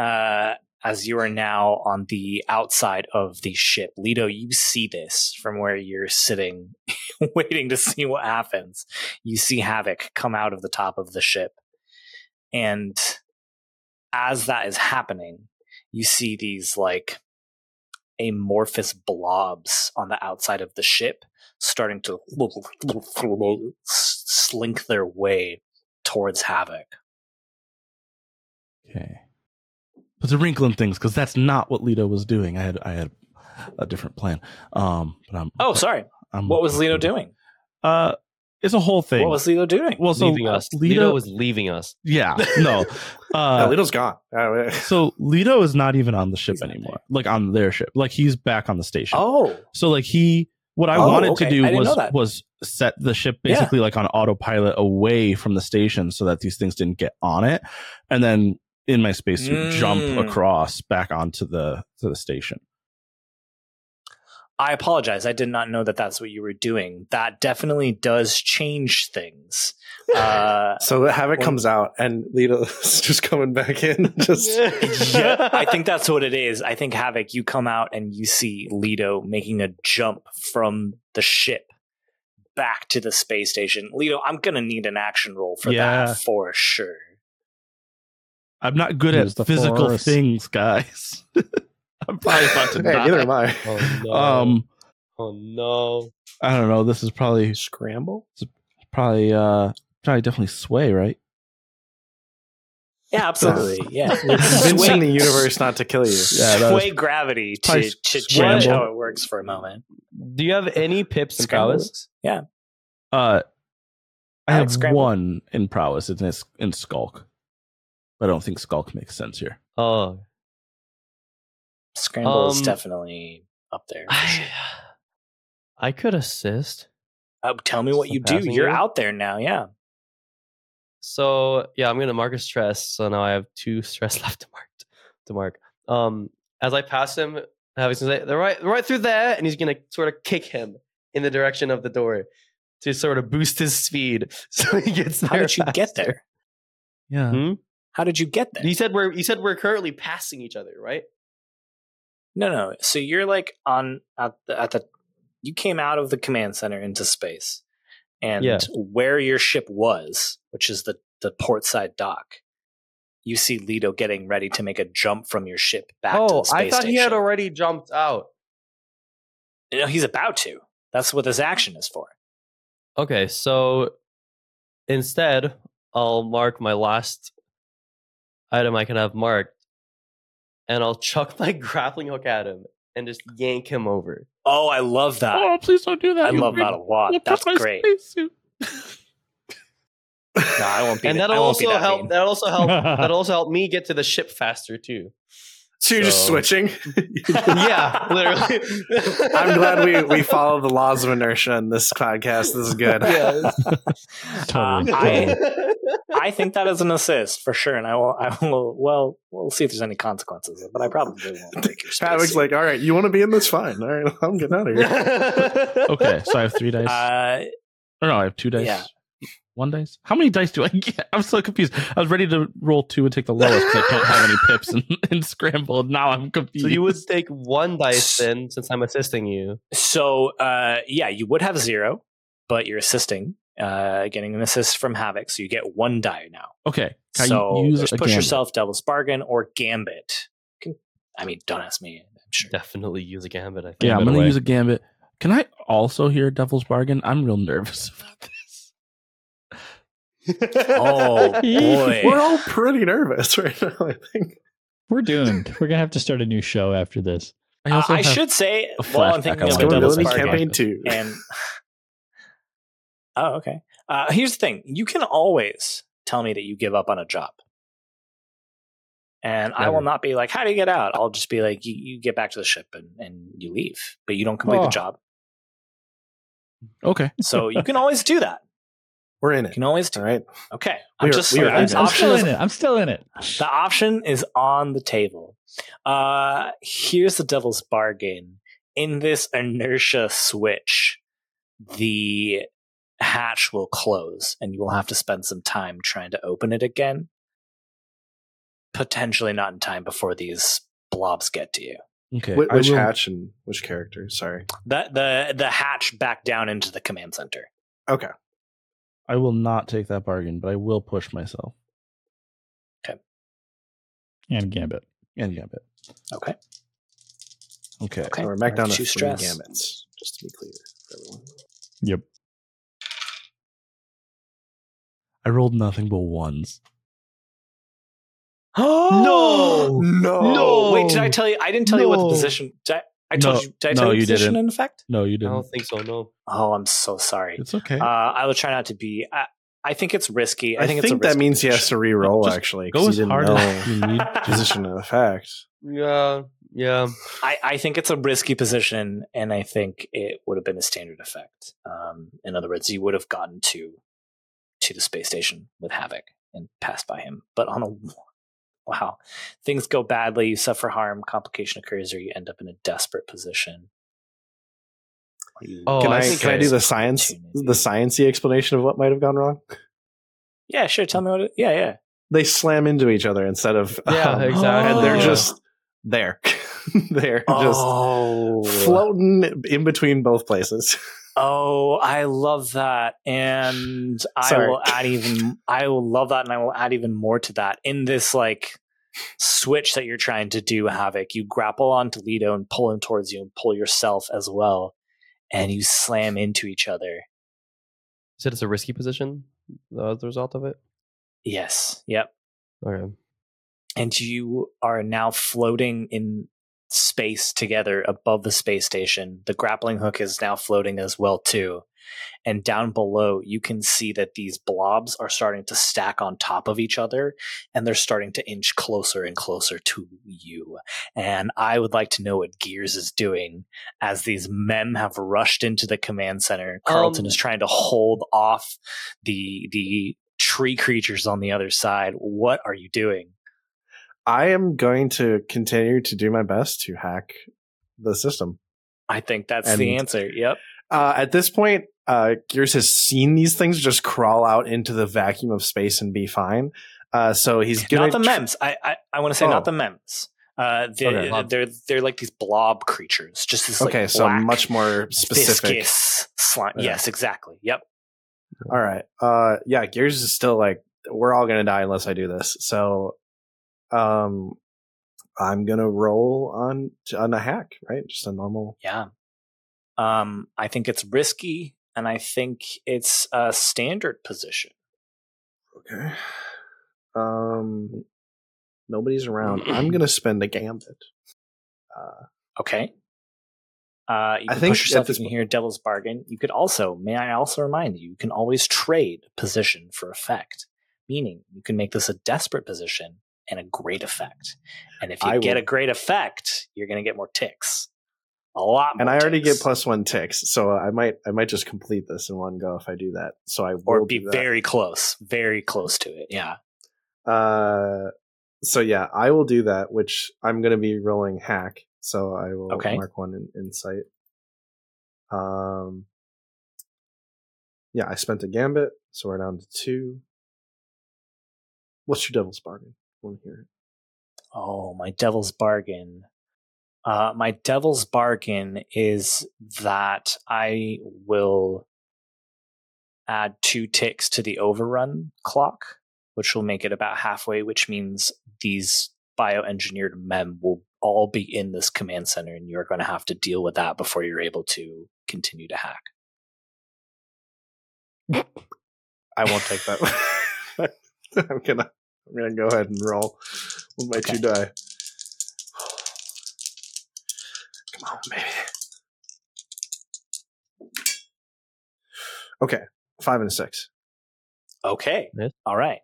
uh as you are now on the outside of the ship. Lido you see this from where you're sitting waiting to see what happens. You see havoc come out of the top of the ship. And as that is happening you see these like amorphous blobs on the outside of the ship starting to slink their way towards havoc. Okay. There's a wrinkle in things because that's not what Lito was doing. I had I had a different plan. Um, but I'm. oh sorry I'm what was Lito doing Uh, it's a whole thing. what was Lito doing well, so leaving uh, us. Lito, Lito was leaving us. yeah, no. Uh, no, Little's gone. Uh, so Lito is not even on the ship He's anymore. Like on their ship. Like he's back on the station. oh So like he what I Oh, wanted okay. to do was was set the ship Yeah. basically like on autopilot away from the station so that these things didn't get on it. And then in my spacesuit jump Mm. across back onto the to the station. I apologize. I did not know that that's what you were doing. That definitely does change things. Uh, So Havoc Well- comes out and Lito's just coming back in. Just yeah, I think that's what it is. I think Havoc, you come out and you see Leto making a jump from the ship back to the space station. Leto, I'm gonna need an action roll for Yeah. that for sure. I'm not good Use at the physical force. things, guys. I'm probably about to Hey, die. neither am I. Oh no. Um, oh no. I don't know. This is probably Scramble? probably uh probably definitely sway, right? Yeah, absolutely. Yeah, You're convincing Sway- the universe not to kill you. Yeah, that was sway gravity to, probably to scramble. change how it works for a moment. Do you have any pips and Scramble prowess? Yeah. Uh, I Alex have Scramble. one in prowess. It's in, in skulk, but I don't think skulk makes sense here. Oh. Scramble is Um, definitely up there. I, I could assist. Uh, tell me what you do. passing You're you? out there now. Yeah. So yeah, I'm gonna mark a stress. So now I have two stress left to mark. To mark. Um, as I pass him, Havoc's gonna say, "They're right, they're right through there," and he's gonna sort of kick him in the direction of the door to sort of boost his speed, so he gets there. How did you get faster. there? Yeah. Hmm? How did you get there? You said we're he said we're currently passing each other, right? No, no. So you're like on at the, at the you came out of the command center into space, and Yeah. where your ship was, which is the the port side dock, you see Leto getting ready to make a jump from your ship back to oh, I thought station. he had already jumped out. No, he's about to. That's what this action is for. Okay, so instead, I'll mark my last item I can have marked, and I'll chuck my grappling hook at him and just yank him over. Oh, I love that. oh, please don't do that. I You love that a lot. Look, That's my great. No, I won't be. and that- that'll I won't be also that help. mean. That'll also help. that'll also help me get to the ship faster too. So you're just switching? yeah, literally. I'm glad we, we follow the laws of inertia in this podcast. This is good. Yeah. Totally. Uh, I- totally. I think that is an assist for sure, and I will. I will. Well, we'll see if there's any consequences, but I probably won't take your space. Havoc's like, all right, you want to be in this? Fine. All right, I'm getting out of here. Okay, so I have three dice. uh, or no, I have two dice. yeah. One dice. How many dice do I get? I'm so confused. I was ready to roll two and take the lowest because I don't have any pips and, and scramble. And now I'm confused. so you would take one dice then, since I'm assisting you. So, uh, yeah, you would have zero, but you're assisting, uh, getting an assist from Havoc, so you get one die now. okay? Can so I use there's push gambit? yourself, Devil's Bargain, or Gambit. Can, I mean, don't ask me. I'm sure. Definitely use a gambit. I think. Yeah, I'm gonna away. use a gambit. Can I also hear Devil's Bargain? I'm real nervous about this. Oh boy! We're all pretty nervous right now, I think. We're doomed. We're gonna have to start a new show after this. Uh, I should say, a while I'm thinking I of wanna the. Devil's Bargain. campaign two. and oh, okay. Uh, here's the thing: you can always tell me that you give up on a job, and I will not be like, "How do you get out?" I'll just be like, "You, you get back to the ship and, and you leave, but you don't complete Oh. the job." Okay. So you can always do that. We're in You it. can always do. All right. Okay, We I'm are- just we are saying, in the it. I'm still is in it. I'm still in it. the option is on the table. Uh, here's the devil's bargain. In this inertia switch, the hatch will close and you will have to spend some time trying to open it again. Potentially not in time before these blobs get to you. Okay. Wh- which will- hatch and which character? Sorry. The, the, the hatch back down into the command center. Okay. I will not take that bargain, but I will push myself Okay. And Gambit. and gambit. Okay. Okay. Okay. So we're back down to Two three stress. gambits, just to be clear for everyone. Yep. I rolled nothing but ones. no! No. No! Wait, did I tell you? I didn't tell you what the position. Did I, I told No. you. Did I No, tell you you position didn't. in effect? No, you didn't. I don't think so. No. Oh, I'm so sorry. It's okay. Uh, I will try not to be. I, I think it's risky. I I think, think, it's a that risky means he has position. to re-roll Just actually. Go 'cause as hard as you need. position of effect. Yeah. Yeah. I, I think it's a risky position, and I think it would have been a standard effect. Um, in other words, you would have gotten to to the space station with Havoc and passed by him, but on a Wow. Things go badly, you suffer harm, complication occurs, or you end up in a desperate position. Oh, can I I, think can I I- do the science the sciencey explanation of what might have gone wrong? Yeah, sure. Tell me what it Yeah, yeah. They slam into each other instead of Yeah, um, exactly. and they're Oh. just there. they're just Oh. floating in between both places. Oh, I love that. And I will add even I will love that and I will add even more to that. In this like switch that you're trying to do, Havoc, you grapple on Toledo and pull him towards you and pull yourself as well. And you slam into each other. You said it's a risky position uh, the result of it? Yes. Yep. Okay. and you are now floating in space together above the space station. The grappling hook is now floating as well too. And down below, you can see that these blobs are starting to stack on top of each other and they're starting to inch closer and closer to you. And I would like to know what Gears is doing as these men have rushed into the command center. Carlton Um, is trying to hold off the the tree creatures on the other side. What are you doing? I am going to continue to do my best to hack the system. I think that's the answer. Yep. Uh, at this point, uh, Gears has seen these things just crawl out into the vacuum of space and be fine. Uh, so he's gonna Not the tr- mems. I I, I want to say Oh. not the mems. Uh, the, Okay. they're they're like these blob creatures. Just this like so much more specific. viscous slime. Yeah. Yes, exactly. Yep. All right. Uh, yeah, Gears is still like we're all gonna die unless I do this. So, um, I'm gonna roll on on a hack, right? Just a normal. Yeah. Um, I think it's risky, and I think it's a standard position. Okay. Um, nobody's around. I'm gonna spend a gambit. Uh, Okay. Uh, you I can think push yourself this in here, Devil's Bargain. You could also, may I also remind you, you can always trade position for effect, meaning you can make this a desperate position and a great effect. And if you I get will- a great effect, you're going to get more ticks. A lot more and I already get plus one ticks, so I might I might just complete this in one go if I do that. So I will Or be very close, very close to it. Yeah. Uh, so yeah, I will do that, which I'm going to be rolling hack. So I will Okay. mark one in insight. Um, yeah, I spent a gambit, so we're down to two. What's your devil's bargain? Want to hear it. Oh, my devil's bargain. Uh, my devil's bargain is that I will add two ticks to the overrun clock, which will make it about halfway, which means these bioengineered mem will all be in this command center, and you're going to have to deal with that before you're able to continue to hack. I won't take that. I'm gonna I'm gonna go ahead and roll with my two die. Come on, baby. Okay, five and a six. Okay. Yes. All right.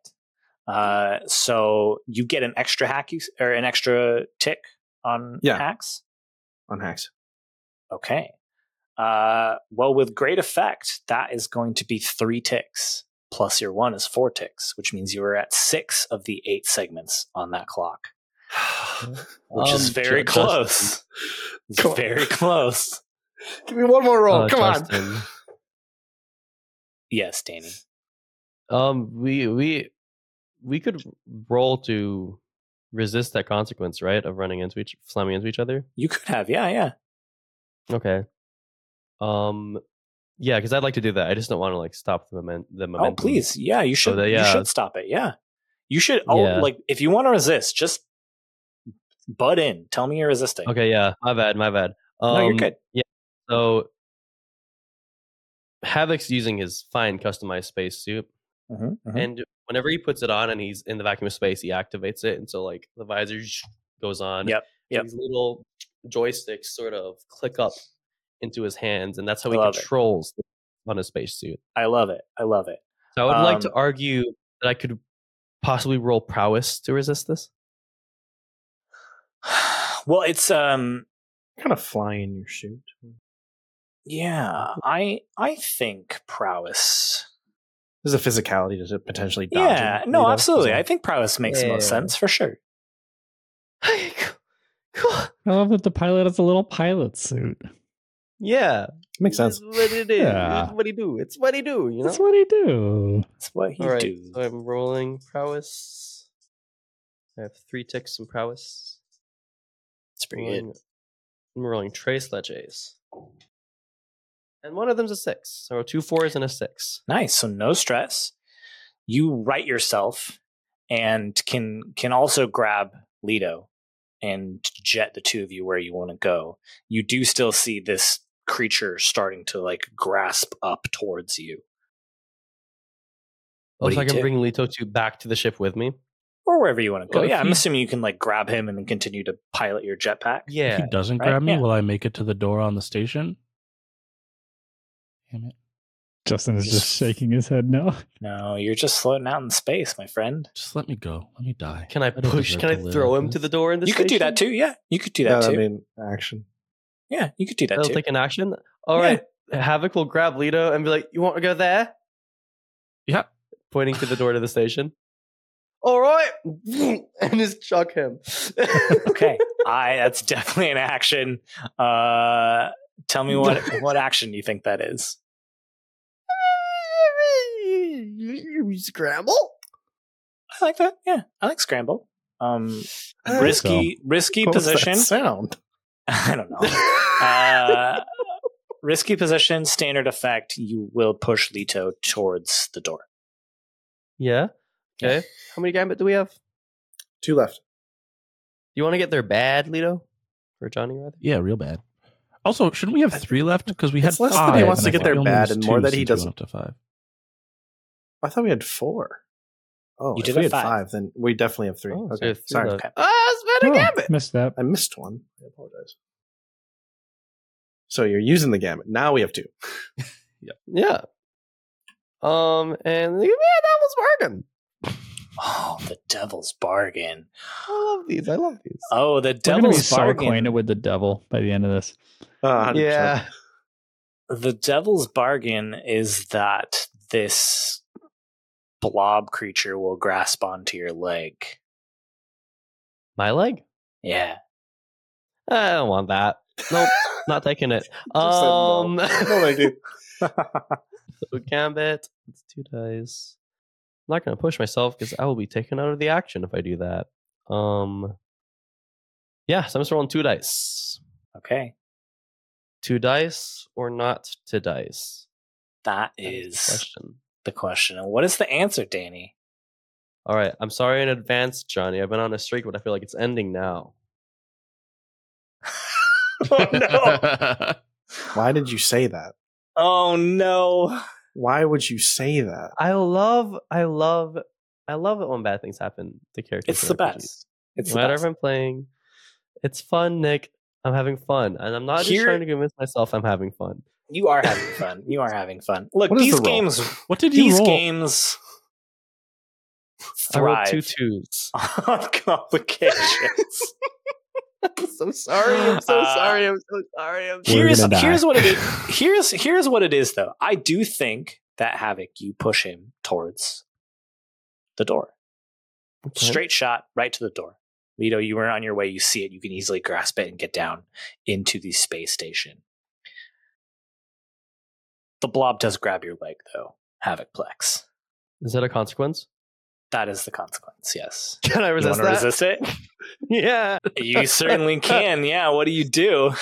Uh, so you get an extra hack you, or an extra tick on Yeah. hacks. on hacks. Okay. Uh, well, with great effect, that is going to be three ticks. Plus your one is four ticks, which means you are at six of the eight segments on that clock, which is Um, very Justin, close. It's Come on. very close. Give me one more roll. uh, Come on. Yes, Danny. Um, we we we could roll to resist that consequence, right? Of running into each, slamming into each other. You could have, yeah, yeah. Okay. Um, yeah, because I'd like to do that. I just don't want to like stop the moment. The moment. Oh, please, yeah, you should. that- You yeah. should stop it. Yeah, you should. Oh, Yeah. like if you want to resist, just butt in. Tell me you're resisting. Okay, yeah, my bad, my bad. Um, no, you're good. Yeah. So, Havoc's using his fine customized spacesuit, Mhm, mhm. and whenever he puts it on and he's in the vacuum of space, he activates it, and so like the visor goes on. Yep, yep. These little joysticks sort of click up into his hands, and that's how he Love it. controls the, on his spacesuit. I love it. I love it. So I would like to Um, argue that I could possibly roll prowess to resist this. well, it's um, kind of fly in your shoot. yeah. I I think prowess. There's a physicality to potentially dodging. Yeah, no, you know, absolutely. I think prowess makes the most sense for sure. I love that the pilot has a little pilot suit. Yeah, Makes sense. It's what it is. Yeah. It's what he do. It's what he do. You know. That's what he do. That's what he All right. do. So I'm rolling prowess. I have three ticks in prowess. It's pretty good. Rolling- I'm rolling trace leges. And one of them's a six. So two fours and a six. Nice. So no stress. You right yourself and can can also grab Leto and jet the two of you where you want to go. You do still see this creature starting to like grasp up towards you. Oh, what Oh, do so I you can do? bring Leto to back to the ship with me. Or wherever you want to go. Well, if yeah, I'm he- assuming you can like grab him and then continue to pilot your jetpack. Yeah, If he doesn't right? grab me, Yeah. will I make it to the door on the station? Damn it. Justin is just Just- shaking his head no. No, you're just floating out in space, my friend. Just let me go. Let me die. Can I don't push? Can I throw like him to the door in the You could do that too. Yeah, you could do that I too. mean, action. Yeah, you could do that That'll too. take an action. All Yeah. right. Havoc will grab Leto and be like, "You want to go there?" Yeah. Pointing to the door to the station. All right, and just chuck him. okay, I that's definitely an action. Uh, tell me what what action you think that is. Scramble. I like that. Yeah, I like scramble. Um, risky, risky What that position. sound? I don't know. Uh, risky position, standard effect. You will push Leto towards the door. yeah. Okay. How many gambit do we have? Two left. You want to get there bad, Leto? For Johnny, rather. Yeah, real bad. Also, shouldn't we have three left? Because we had It's less five. that he wants and to I get thought there we only bad used and more two that he since we went doesn't- Up to five. I thought we had four. Oh, You if did we have had five. then we definitely have three. Oh, okay, you have three sorry. left. Okay. Ah, spend a Oh, gambit. missed that. I missed one. I apologize. So you're using the gambit. Now we have two. Yeah. Yeah. Um, and yeah, that was bargain. Oh, the devil's bargain. I love these. I love these. Oh, the We're gonna be devil's so acquainted with the devil by the end of this. Uh, yeah. the devil's bargain is that this blob creature will grasp onto your leg. My leg. Yeah. I don't want that. Nope, not taking it. Um, No, thank you. so gambit. It's two dice. I'm not gonna push myself because I will be taken out of the action if I do that. Um, yeah, so I'm just rolling two dice. okay. Two dice or not to dice. That That is question. The question. And what is the answer, Danny? All right, I'm sorry in advance, Johnny. I've been on a streak, but I feel like it's ending now. oh no. Why did you say that? Oh no. Why would you say that? I love, I love, I love it when bad things happen to characters. It's the RPGs. best. It's no the matter best. if I'm playing, it's fun, Nick. I'm having fun, and I'm not just trying to convince myself I'm having fun. You are having fun. You are having fun. Look, What is these the games What did you these roll? games I rolled thrive two twos. on complications. I'm so sorry. I'm so Uh, sorry. I'm so sorry. I'm so We're here's here's what it is. Here's here's what it is though. I do think that Havoc you push him towards the door. Okay. Straight shot right to the door. Lito, you were on your way, you see it, you can easily grasp it and get down into the space station. The blob does grab your leg though, Havoc Plex. Is that a consequence? That is the consequence, yes. Can I resist want that? resist it? Yeah. You certainly can. Yeah. What do you do?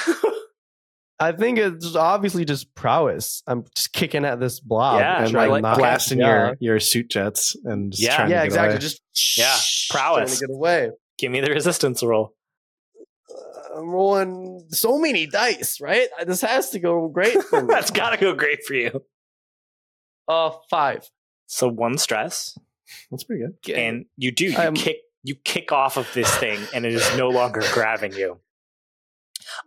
I think it's obviously just prowess. I'm just kicking at this blob. Yeah, and like, like- blasting yeah. your, your suit jets and just Yeah. trying yeah, to get exactly. away. Just Yeah, trying prowess. to get away. Give me the resistance roll. I'm rolling so many dice, right? This has to go great for me. That's got to go great for you. uh five. So one stress, That's pretty good. and you do you I'm- kick you kick off of this thing, and it is no longer grabbing you.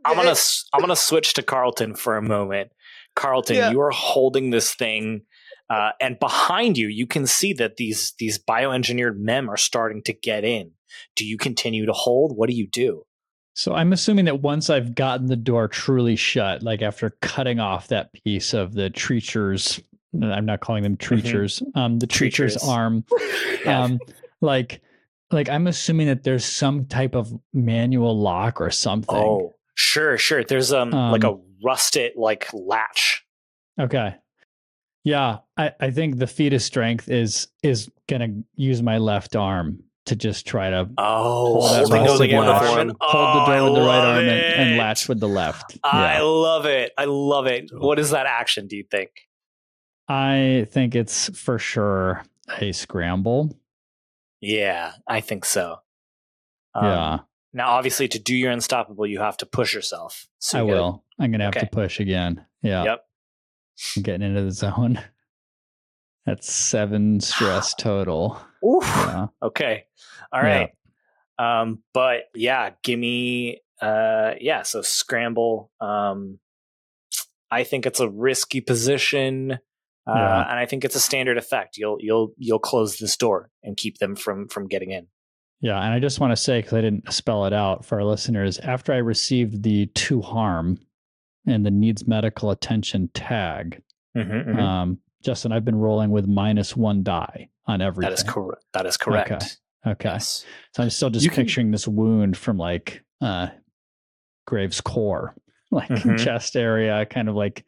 I'm gonna s- I'm gonna switch to Carlton for a moment. Carlton, Yeah. you are holding this thing, uh, and behind you, you can see that these these bioengineered mem are starting to get in. Do you continue to hold? What do you do? So I'm assuming that once I've gotten the door truly shut, like after cutting off that piece of the treacher's, I'm not calling them treachers, um, the treacher's Treachers. arm, Yeah. um, like like I'm assuming that there's some type of manual lock or something. Oh, sure, sure. There's um, like a Um, rusted like latch. Okay. Yeah, I, I think the feat of strength is is gonna use my left arm to just try to Oh, Hold that holding the one latch. arm Hold the Oh, door with the right arm and, and latch with the left. I Yeah. love it. I love it. What is that action? Do you think? I think it's for sure a scramble. Yeah, I think so. Um, yeah, Now, obviously, to do your unstoppable, you have to push yourself. So I you gotta- will. I'm gonna have Okay. to push again. Yeah. Yep. I'm getting into the zone. That's seven stress total. Oof. Yeah. Okay. All right. Yeah. Um, but yeah, give me uh yeah, so scramble. Um I think it's a risky position. Uh, Yeah. and I think it's a standard effect. You'll you'll you'll close this door and keep them from from getting in. Yeah, and I just want to say because I didn't spell it out for our listeners. After I received the two harm and the needs medical attention tag, Mm-hmm, um, Justin, I've been rolling with minus one die on everything. that is correct. That is correct. Okay, Yes. so I'm still just You can- picturing this wound from like uh, Graves' core, like Mhm. chest area, kind of like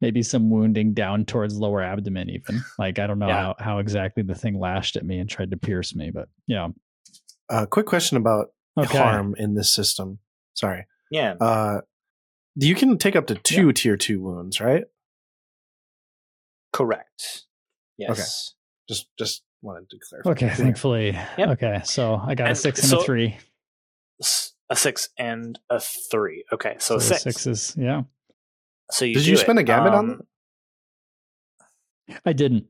maybe some wounding down towards lower abdomen, even. Like I don't know Yeah. how how exactly the thing lashed at me and tried to pierce me, but yeah. Uh, quick question about Okay. harm in this system. Sorry. Yeah. Uh, you can take up to two tier two wounds, right? Correct. Yes. Just just wanted to clarify. Okay, Yeah. thankfully. Yep. Okay, so I got a six and so- a three. A six and a three. Okay, so, the six. sixes. Yeah, So you Did do you it. spend a gambit on Um, that? I didn't.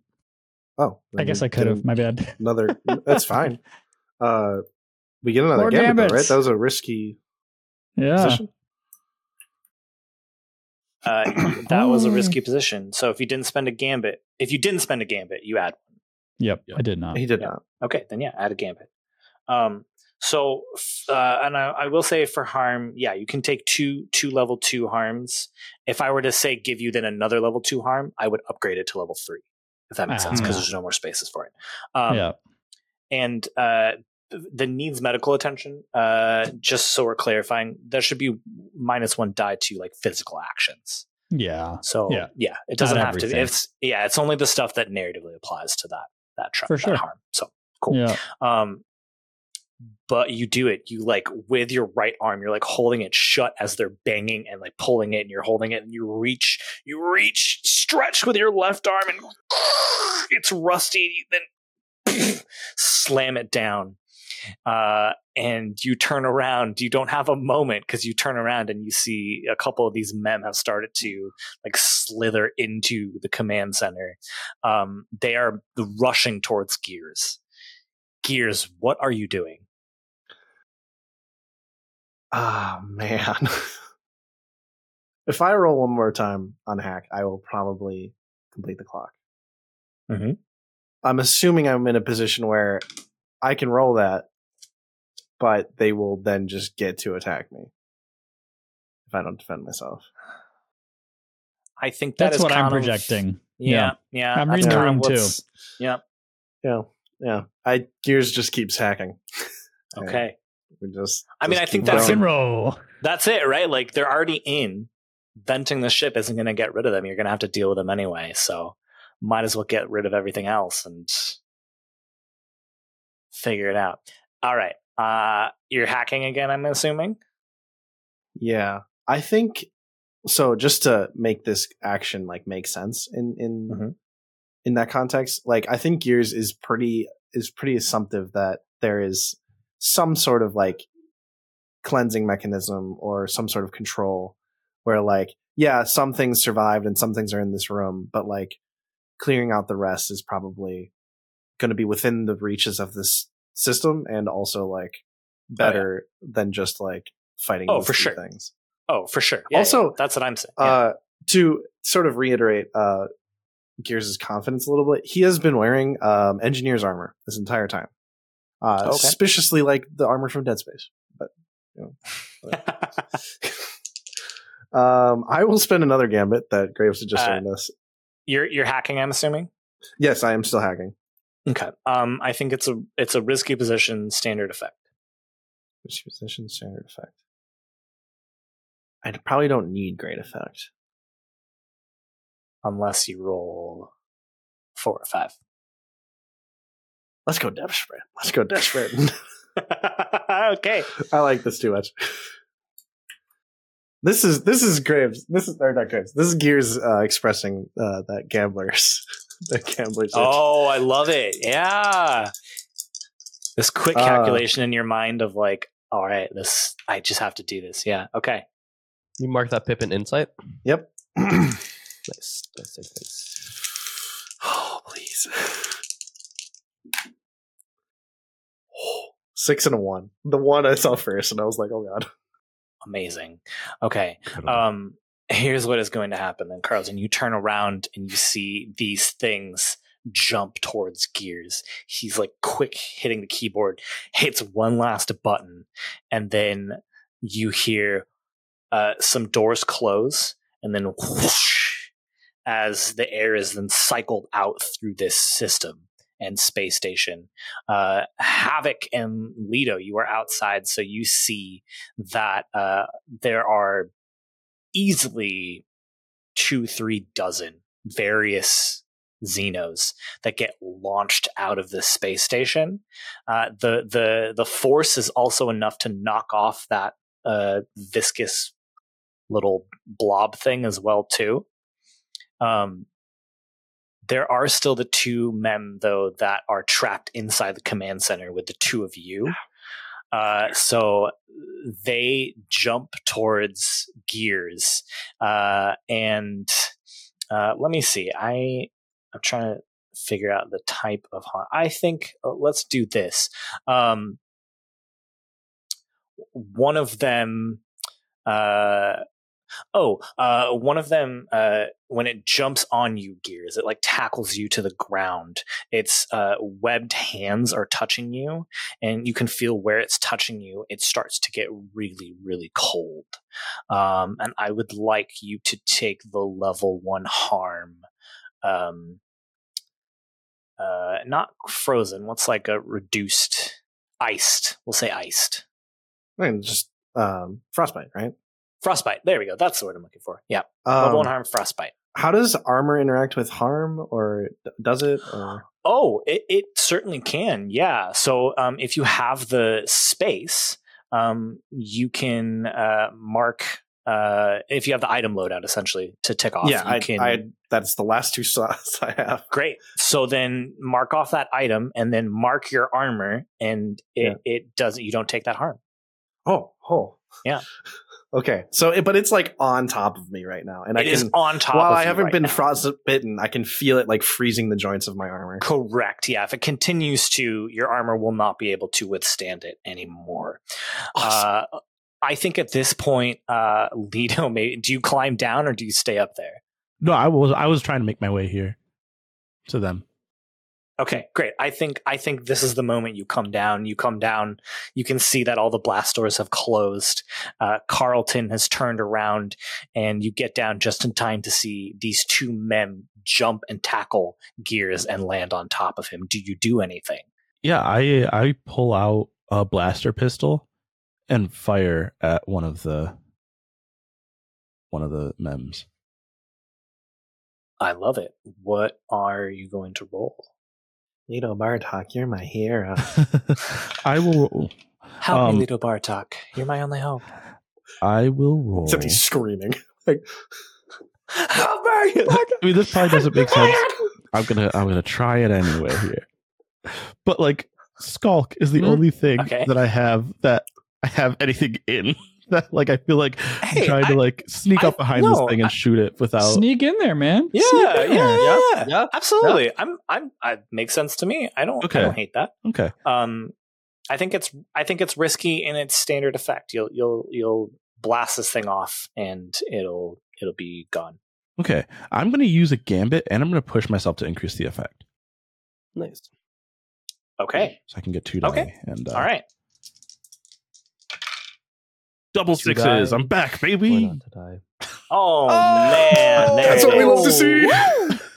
Oh, I guess I could have. My bad. Another. That's fine. Uh, we get another More gambit, though, right? That was a risky Yeah. position. Uh, that was a Oh. risky position. So if you didn't spend a gambit, if you didn't spend a gambit, you add one. Yep, Yep. I did not. He did Yeah. not. Okay, then yeah, add a gambit. Um, so uh, and I, I will say for harm, yeah, you can take two two level two harms. If I were to say give you then another level two harm, I would upgrade it to level three. If that makes Ah. sense, because Yeah. there's no more spaces for it. Um, yeah. and uh, th- the needs medical attention. Uh, just so we're clarifying, there should be minus one die to like physical actions. Yeah. So Yeah. yeah, it doesn't Not have to. everything. It's yeah, it's only the stuff that narratively applies to that that, tra- For that sure. harm. So cool. Yeah. Um, but you do it. You like with your right arm. You're like holding it shut as they're banging and like pulling it, and you're holding it, and you reach, you reach, stretch with your left arm, and it's rusty. And you then slam it down, uh, and you turn around. You don't have a moment because you turn around and you see a couple of these men have started to like slither into the command center. Um, they are rushing towards Gears. Gears, what are you doing? Ah man. if I roll one more time on hack, I will probably complete the clock. Mhm. I'm assuming I'm in a position where I can roll that, but they will then just get to attack me if I don't defend myself. I think that That's is what I'm of- projecting. yeah, yeah. I'm that's reading the room, too. what's- Yeah. Yeah, yeah. I gears just keeps hacking. Okay. we just. I mean, I think that's Rock and roll. That's it, right? Like they're already in. Venting the ship isn't going to get rid of them. You're going to have to deal with them anyway. So might as well get rid of everything else and figure it out. All right. Uh, you're hacking again, I'm assuming. Yeah, I think so. Just to make this action like make sense in in Mhm. in that context, like I think Gears is pretty is pretty assumptive that there is some sort of like cleansing mechanism or some sort of control where like yeah some things survived and some things are in this room but like clearing out the rest is probably going to be within the reaches of this system and also like better than just like fighting Oh, for sure. things Oh, for sure. Yeah, Also, yeah, that's what I'm saying. Yeah. uh, to sort of reiterate uh, Gears' confidence a little bit, he has been wearing um, engineer's armor this entire time. Uh, Okay. Suspiciously like the armor from Dead Space. But you know. um, I will spend another gambit that Graves suggested Uh, this. you're you're hacking, I'm assuming. Yes, I am still hacking. Okay. Um, I think it's a it's a risky position standard effect. Which position standard effect? I probably don't need great effect. unless you roll four or five. Let's go desperate. Let's go desperate. okay. I like this too much. This is this is Graves. This is or not Graves. This is Gears uh, expressing uh, that gamblers, the gamblers. itch. Oh, I love it. Yeah. This quick Uh, calculation in your mind of like, all right, this I just have to do this. Yeah. Okay. You mark that pip in insight. Yep. Nice. Nice, nice, nice. oh, please. Six and a one. The one I saw first, and I was like, "Oh God." Amazing. Okay. Um, here's what is going to happen then, Carlton. You turn around and you see these things jump towards gears. He's like quick hitting the keyboard, hits one last button, and then you hear uh, some doors close, and then whoosh, as the air is then cycled out through this system and space station. Uh, Havoc and Lido, you are outside, so you see that uh, there are easily two, three dozen various Xenos that get launched out of this space station. Uh, the the the force is also enough to knock off that uh, viscous little blob thing as well too. Um, there are still the two men though that are trapped inside the command center with the two of you. Uh, so they jump towards gears, uh, and uh, let me see. I I'm trying to figure out the type of harm. I think uh, let's do this. Um, one of them. Uh, oh, uh, one of them uh, when it jumps on you, gears, it like tackles you to the ground. Its uh, webbed hands are touching you, and you can feel where it's touching you. It starts to get really, really cold. Um, and I would like you to take the level one harm. Um, uh, not frozen. What's like a reduced, iced? We'll say iced. I mean, just um, frostbite, right? Frostbite. There we go. That's the word I'm looking for. Yeah. Um, level one harm, frostbite. How does armor interact with harm, or does it? Or Oh, it, it certainly can. Yeah. So um, if you have the space, um, you can uh, mark. Uh, if you have the item loadout, essentially to tick off, yeah, you I, can. I that's the last two slots I have. Great. So then mark off that item, and then mark your armor, and it, it doesn't. You don't take that harm. Oh, oh, Yeah. Okay, so it, but it's like on top of me right now, and It I is can. on top. While of I haven't right been now. frostbitten, I can feel it like freezing the joints of my armor. Correct. Yeah. If it continues to, your armor will not be able to withstand it anymore. Uh, I think at this point, uh, Lido, may, do you climb down or do you stay up there? No, I was I was trying to make my way here to them. Okay, great. I think I think this is the moment you come down. You come down. You can see that all the blast doors have closed. Uh, Carlton has turned around, and you get down just in time to see these two men jump and tackle Gears and land on top of him. Do you do anything? Yeah, I I pull out a blaster pistol and fire at one of the one of the mems. I love it. What are you going to roll? Lido Bartok, you're my hero. I will Help Um, me, Lido Bartok. You're my only hope. I will roll. Except he's screaming. Like, Help me! I mean, this probably doesn't make sense. I'm gonna I'm gonna try it anyway here. But like Skulk is the Hmm, only thing okay. that I have that I have anything in. That like I feel like I'm Hey, trying to like sneak I- up behind no, this thing and I- shoot it without Sneak in there, man. Yeah, Sneak yeah, in yeah, there. yeah, Yeah. absolutely. I'm, I'm, I makes sense to me. I don't, Okay. I don't hate that. Okay. Um, I think it's, I think it's risky in its standard effect. You'll, you'll, you'll blast this thing off, and it'll, it'll be gone. Okay. I'm gonna use a gambit and I'm gonna push myself to increase the effect. Nice. Okay, So I can get two die Okay. and uh, all right. Double Two sixes. sixes. I'm back, baby. not to? Oh, man, there that's it what we love to see.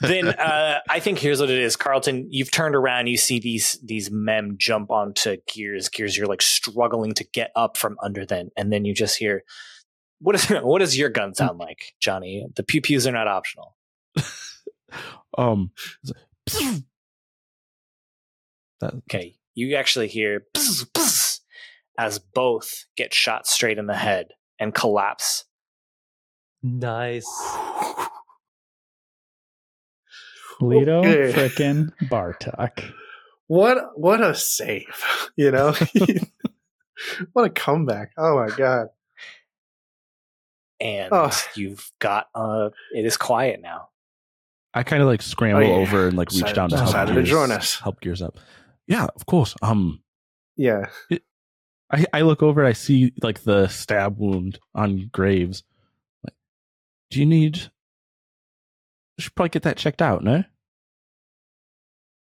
then uh, I think here's what it is, Carlton. You've turned around. You see these these mem jump onto gears. Gears, you're like struggling to get up from under them, and then you just hear, "What is what does your gun sound like, Johnny? The pew pews are not optional." um, that, Okay, you actually hear "Bzz, bzz," as both get shot straight in the head and collapse. Nice. Leto Okay. frickin' Bartok. What what a save, you know? what a comeback. Oh my god. And Oh. you've got uh it is quiet now. I kind of like scramble Oh, yeah. over and like reach Decided- down to help to gears, join us. help gears up. Yeah, of course. Um, Yeah. I, I look over, I see like the stab wound on Graves. Like, do you need? I should probably get that checked out. No,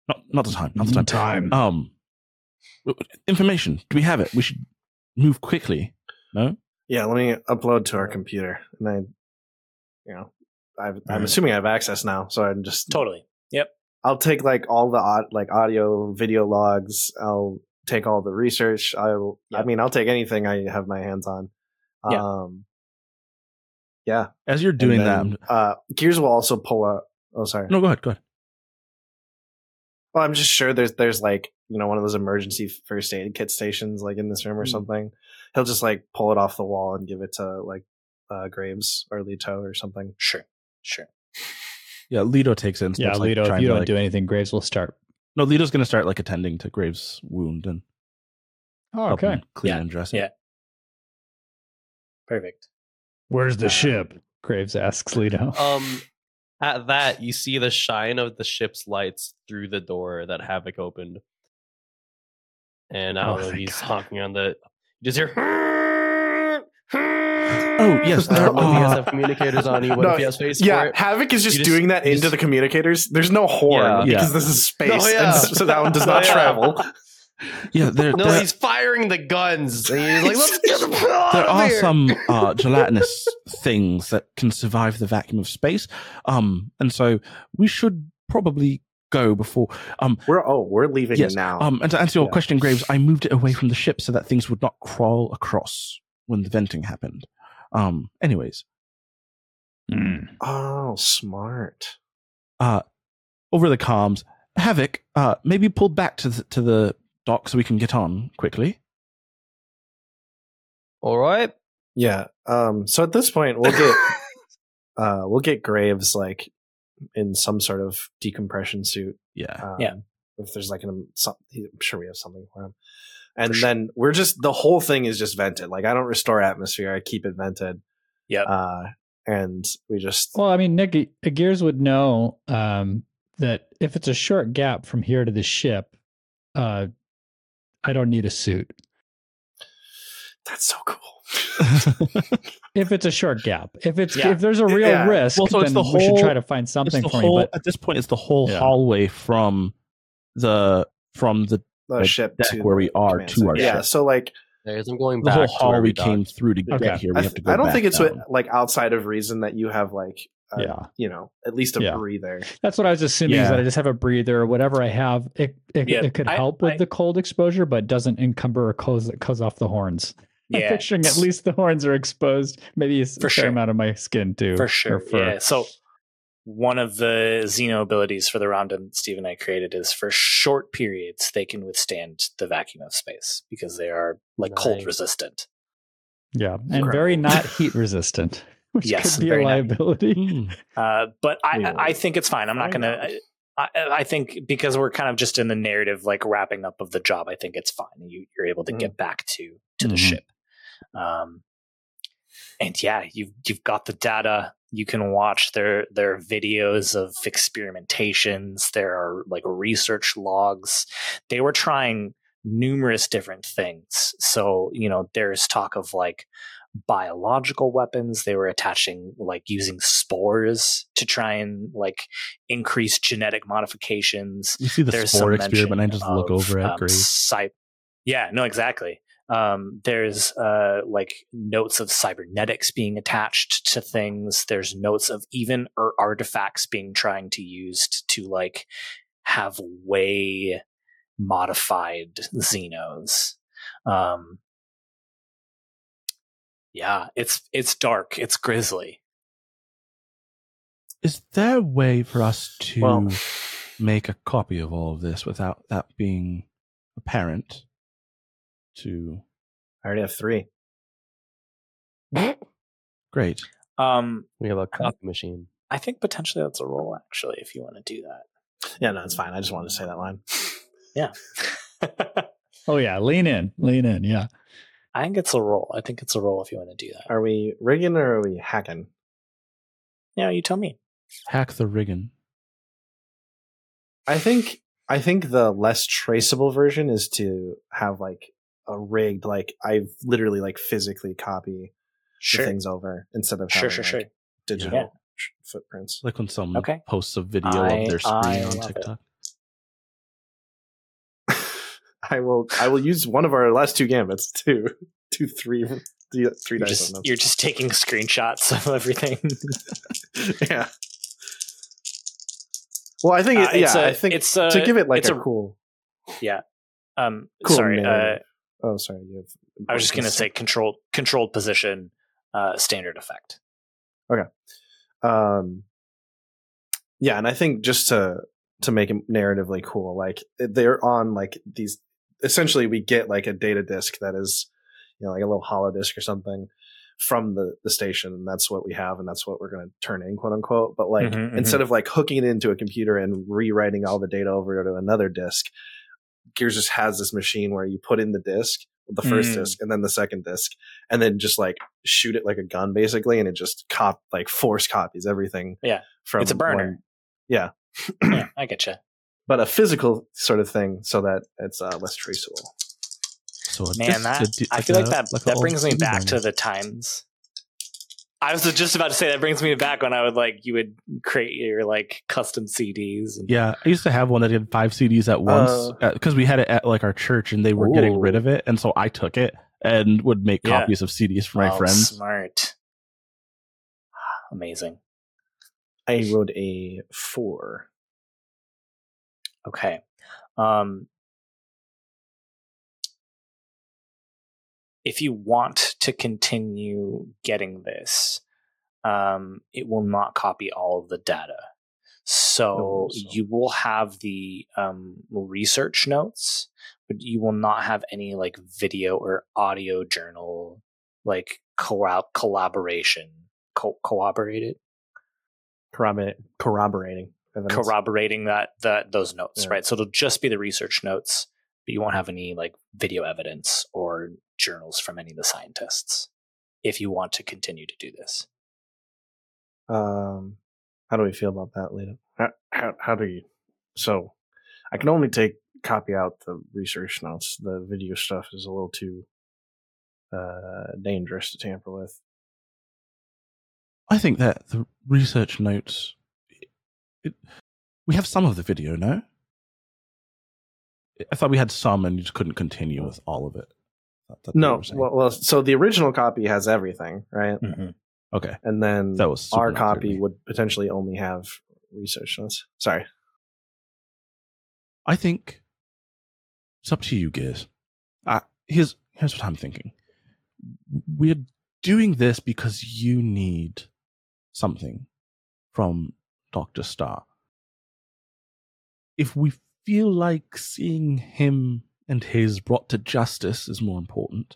not not the time. Not the time. Time. Um, w- w- information. Do we have it? We should move quickly. No. Yeah, let me upload to our computer. And I you know, I've, I'm Alright. assuming I have access now, so I'm just Totally. Yep. I'll take like all the like audio, video logs. I'll take all the research. I will. I mean, I'll take anything I have my hands on. Yeah. Um, yeah. As you're doing then, that, uh, Gears will also pull up. Oh, sorry. no, go ahead. Go ahead. Well, I'm just sure there's there's like you know one of those emergency first aid kit stations like in this room or Mm. something. He'll just like pull it off the wall and give it to like uh, Graves or Leto or something. Sure. Sure. Yeah, Leto takes it. And Yeah, starts, like, Leto, if you don't like- do anything, Graves will start. No, Leto's going to start like attending to Graves' wound and Oh, okay. him clean Yeah, and dress it. yeah. Perfect. Where's the Uh, ship? Graves asks Leto. Um, at that, you see the shine of the ship's lights through the door that Havoc opened. And I Oh, don't know, thank he's God. honking on the. You just hear. Oh, yes, I there don't know if he has are- to have communicators on you, but No, if he has space yeah, for it. Havoc is just, You just- doing that into just- the communicators. There's no horn Yeah. because Yeah. this is space, No, yeah. and so that one does not Yeah. travel. Yeah, there, No, there, he's firing the guns. And he's like, let's get him there out of are here." some uh, gelatinous things that can survive the vacuum of space. Um, and so we should probably go before. Um, We're oh, we're leaving Yes, now. um, and to answer your Yeah. question, Graves, I moved it away from the ship so that things would not crawl across when the venting happened. Um, anyways, Hmm. oh, smart. uh, over the comms, Havoc, uh, maybe pulled back to the, to the dock so we can get on quickly. All right. Yeah. Um. So at this point, we'll get uh we'll get Graves like in some sort of decompression suit. Yeah. Um, Yeah. If there's like an, some, I'm sure we have something for him. And sure. then we're just the whole thing is just vented. Like I don't restore atmosphere. I keep it vented. Yeah. Uh, and we just Well, I mean, Nick Gears would know um, that if it's a short gap from here to the ship, uh, I don't need a suit. that's so cool. If it's a short gap, if it's Yeah. if there's a real Yeah. risk, Well, so it's then the we should try to find something for whole, me. But at this point, it's the whole Yeah. hallway from the from the The Like, ship deck to where we are to our yeah. ship. Yeah, so like There's I'm going the back whole to hall where we docked. came through to Okay. get here. We I, have th- to go I don't back think it's what, like outside of reason that you have like a, Yeah. you know at least a Yeah. breather. that's what I was assuming is that I just have a breather or whatever I have. It it, Yeah, it could I- help with I- the cold exposure, but doesn't encumber or close close off the horns. Yeah. I'm picturing at least the horns are exposed. Maybe a s- For fair sure. amount of my skin too. For sure. fur. Yeah. So one of the Xeno abilities for the Romden Steve and I created is for short periods they can withstand the vacuum of space because they are like cold resistant. Yeah, and Incredible. very not heat resistant, which Yes, could be a very not- liability. Hmm. Uh, but I, Yeah. I think it's fine. I'm not going to. I, I think because we're kind of just in the narrative, like wrapping up of the job, I think it's fine. You, you're able to Mhm. get back to to the Mhm. ship, um, and yeah, you've you've got the data. You can watch their their videos of experimentations. There are like research logs. They were trying numerous different things. So you know, there's talk of like biological weapons. They were attaching like using spores to try and like increase genetic modifications. You see the There's spore experiment. I just look over at um, Graves. cy- yeah, no, exactly. Um, there's uh, like notes of cybernetics being attached to things. There's notes of even er- artifacts being trying to used to like have way modified Xenos. Um, yeah, it's it's dark. It's grisly. Is there a way for us to Well- make a copy of all of this without that being apparent to I already have three. great Um, We have a copy machine. I think potentially that's a roll actually, if you want to do that. Yeah, no, it's fine. I just wanted to say that line. yeah. Oh yeah, lean in, lean in. Yeah. I think it's a roll. I think it's a roll if you want to do that. Are we rigging or are we hacking? Yeah, you tell me. hack the rigging I think I think the less traceable version is to have like a rigged, like I literally like physically copy Sure. things over instead of Sure, having, sure, like, sure. digital Yeah. sh- footprints. like when someone Okay. posts a video I- of their I screen on tiktok I will I will use one of our last two gambits to do three three, three You're dice just, you're just taking screenshots of everything. yeah. Well, I think Uh, it, it's yeah, a- I think it's a- to give it like it's a, a- cool Yeah. um, cool sorry, uh, narrative. Oh, sorry. You have I was just gonna say controlled controlled position, uh, standard effect. Okay. Um yeah and i think just to to make it narratively cool like they're on like these essentially we get like a data disk that is you know like a little hollow disk or something from the the station and that's what we have and that's what we're going to turn in quote unquote but like Mhm, mhm. instead of like hooking it into a computer and rewriting all the data over to another disk gears just has this machine where you put in the disk the first Mm. disk and then the second disk and then just like shoot it like a gun basically and it just cop like force copies everything Yeah. from It's a burner. one- yeah yeah, I get you. but a physical sort of thing so that it's uh, less traceable so Man, that di- I feel like that a that brings me CD back to the times. I was just about to say that brings me back when I would like you would create your like custom CDs. And, yeah i used to have one that had five cds at once Uh, because we had it at like our church and they were getting rid of it and so i took it and would make Yeah. copies of cds for my Oh, friends Smart. Amazing. i wrote a four Okay. Um, if you want to continue getting this, um, it will not copy all of the data. So Oh, so- you will have the um, research notes, but you will not have any like video or audio journal like co- collaboration, co- corroborate, corroborating evidence. corroborating that that those notes, Yeah. right? So it'll just be the research notes, but you won't have any like video evidence or journals from any of the scientists. If you want to continue to do this, um how do we feel about that Lita? how, how, how do you so i can only take copy out the research notes the video stuff is a little too uh dangerous to tamper with I think that the research notes. It, we have some of the video, no? I thought we had some, and you just couldn't continue with all of it. That- that they no well, well so the original copy has everything right okay, and then that was our not clear to copy would potentially only have research notes sorry I think it's up to you. Uh, here's here's what I'm thinking. We're doing this because you need something from Doctor Star. If we feel like seeing him and his brought to justice is more important,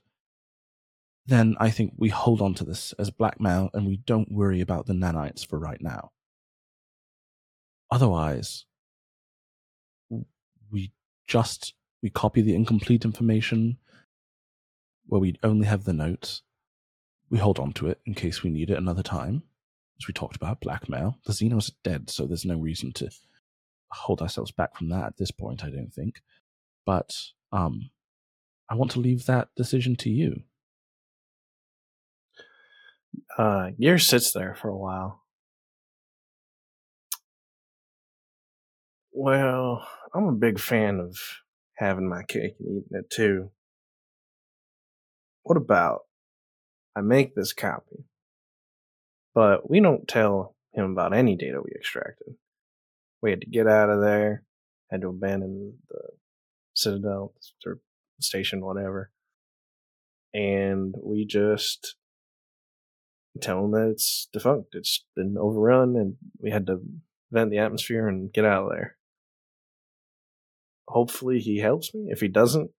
then I think we hold on to this as blackmail and we don't worry about the nanites for right now. Otherwise, we just we copy the incomplete information where we only have the notes. We hold on to it in case we need it another time. As we talked about, blackmail. The Xenos are dead, so there's no reason to hold ourselves back from that at this point, I don't think. But um I want to leave that decision to you. uh Gear sits there for a while well i'm a big fan of having my cake and eating it too what about I make this copy, but we don't tell him about any data we extracted. We had to get out of there, had to abandon the Citadel or station, whatever, and we just tell him that it's defunct. It's been overrun, and we had to vent the atmosphere and get out of there. Hopefully, he helps me. If he doesn't,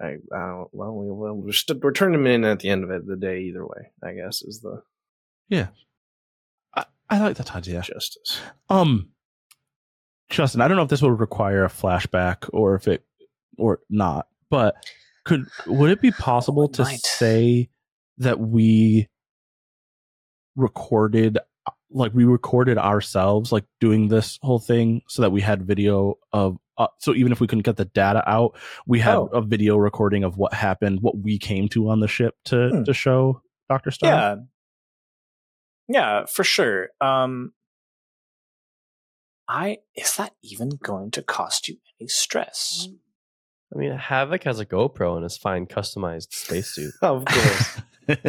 I, I don't. Well, we, well, we're, st- we're turning him in at the end of it, the day either way. I guess is the Yeah. I, I like that idea. justice. Um, Justin, I don't know if this would require a flashback or if it or not, but could would it be possible it to might. say that we recorded like we recorded ourselves like doing this whole thing so that we had video of uh, so even if we couldn't get the data out we had Oh. a video recording of what happened what we came to on the ship to Hmm. to show dr stone Yeah. Yeah, for sure. Um I is that even going to cost you any stress? I mean, Havoc has a GoPro and his fine customized spacesuit. Of course.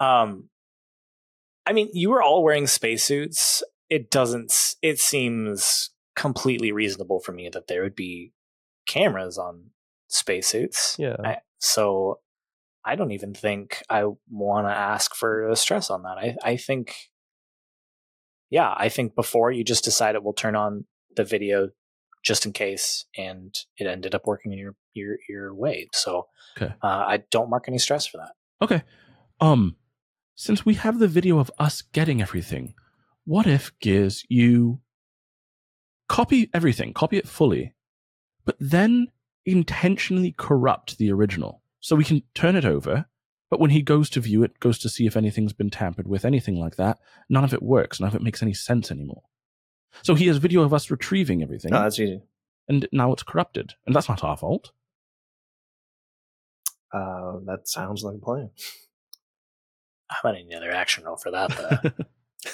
Um I mean, you were all wearing spacesuits. It doesn't it seems completely reasonable for me that there would be cameras on spacesuits. Yeah. I, so I don't even think I want to ask for a stress on that. I, I think, yeah, I think before you just decided we'll turn on the video just in case, and it ended up working in your your your way. So Okay. uh, I don't mark any stress for that. Okay. Um, since we have the video of us getting everything, what if Gears you copy everything, copy it fully, but then intentionally corrupt the original so we can turn it over. But when he goes to view it, goes to see if anything's been tampered with, anything like that, none of it works. None of it makes any sense anymore. So he has video of us retrieving everything, no, that's easy. and now it's corrupted, and that's not our fault. Uh, that sounds like a plan. How about any other action roll for that? Though?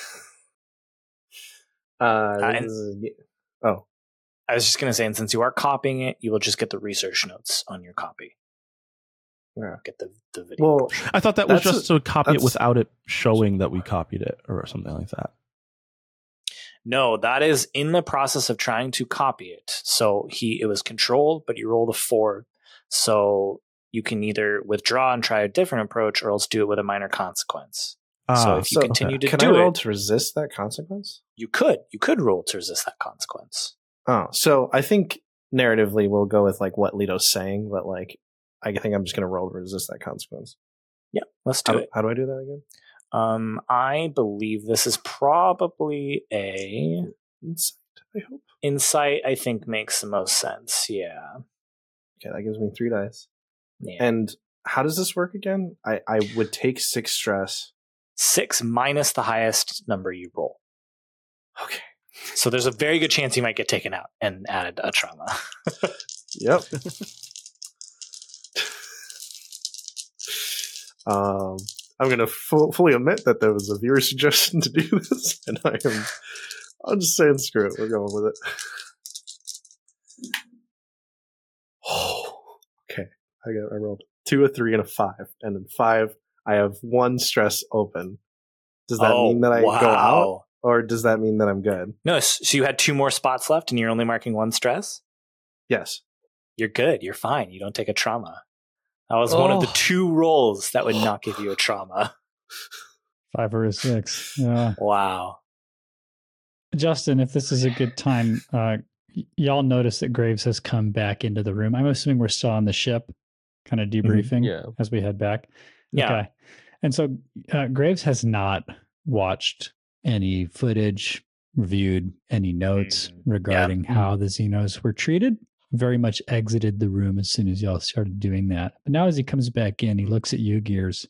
Uh, and- this is- oh, I was just going to say, and since you are copying it, you will just get the research notes on your copy. Yeah. Get the, the video. well, portion. I thought that was just a- to copy it without it showing that we copied it or something like that. No, that is in the process of trying to copy it. So he it was controlled, but you rolled a four. So you can either withdraw and try a different approach, or else do it with a minor consequence. so Ah, if you so- continue to can do I roll it, to resist that consequence? you could you could roll to resist that consequence. Oh, so I think narratively we'll go with like what Leto's saying, but like I think I'm just gonna roll to resist that consequence. Yeah, let's do do, it. how do I do that again? Um, I believe this is probably a Insight, I hope. insight. I think makes the most sense. Yeah, Okay, that gives me three dice. yeah. And how does this work again? I I would take six stress. Six minus the highest number you roll. Okay. So there's a very good chance you might get taken out and add a trauma. Yep. um, I'm gonna fu- fully admit that there was a viewer suggestion to do this, and I am. I'm just saying, screw it. We're going with it. Oh, okay. I got. I rolled two, a three, and a five, and then five. I have one stress open. Does that Oh, mean that I go out, or does that mean that I'm good? No, so you had two more spots left and you're only marking one stress? Yes. You're good. You're fine. You don't take a trauma. That was one of the Oh. two rolls that would not give you a trauma. Five or a six. Yeah. Wow. Justin, if this is a good time, uh, y'all notice that Graves has come back into the room. I'm assuming we're still on the ship, kind of debriefing Yeah. as we head back. Yeah. Okay. And so uh, Graves has not watched any footage, reviewed any notes Mm, regarding how the Xenos were treated. Very much exited the room as soon as y'all started doing that. But now, as he comes back in, he looks at you, Gears.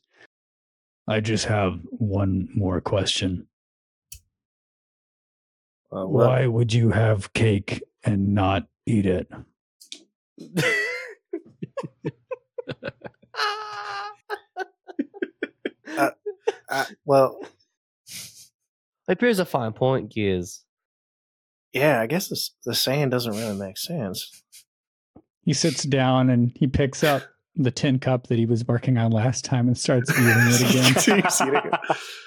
I just have one more question. Uh, well- Why would you have cake and not eat it? Uh, well, Appears a fine point, Gears. yeah. I guess this, the saying doesn't really make sense. He sits down and he picks up the tin cup that he was working on last time and starts eating it again. Keeps eating it.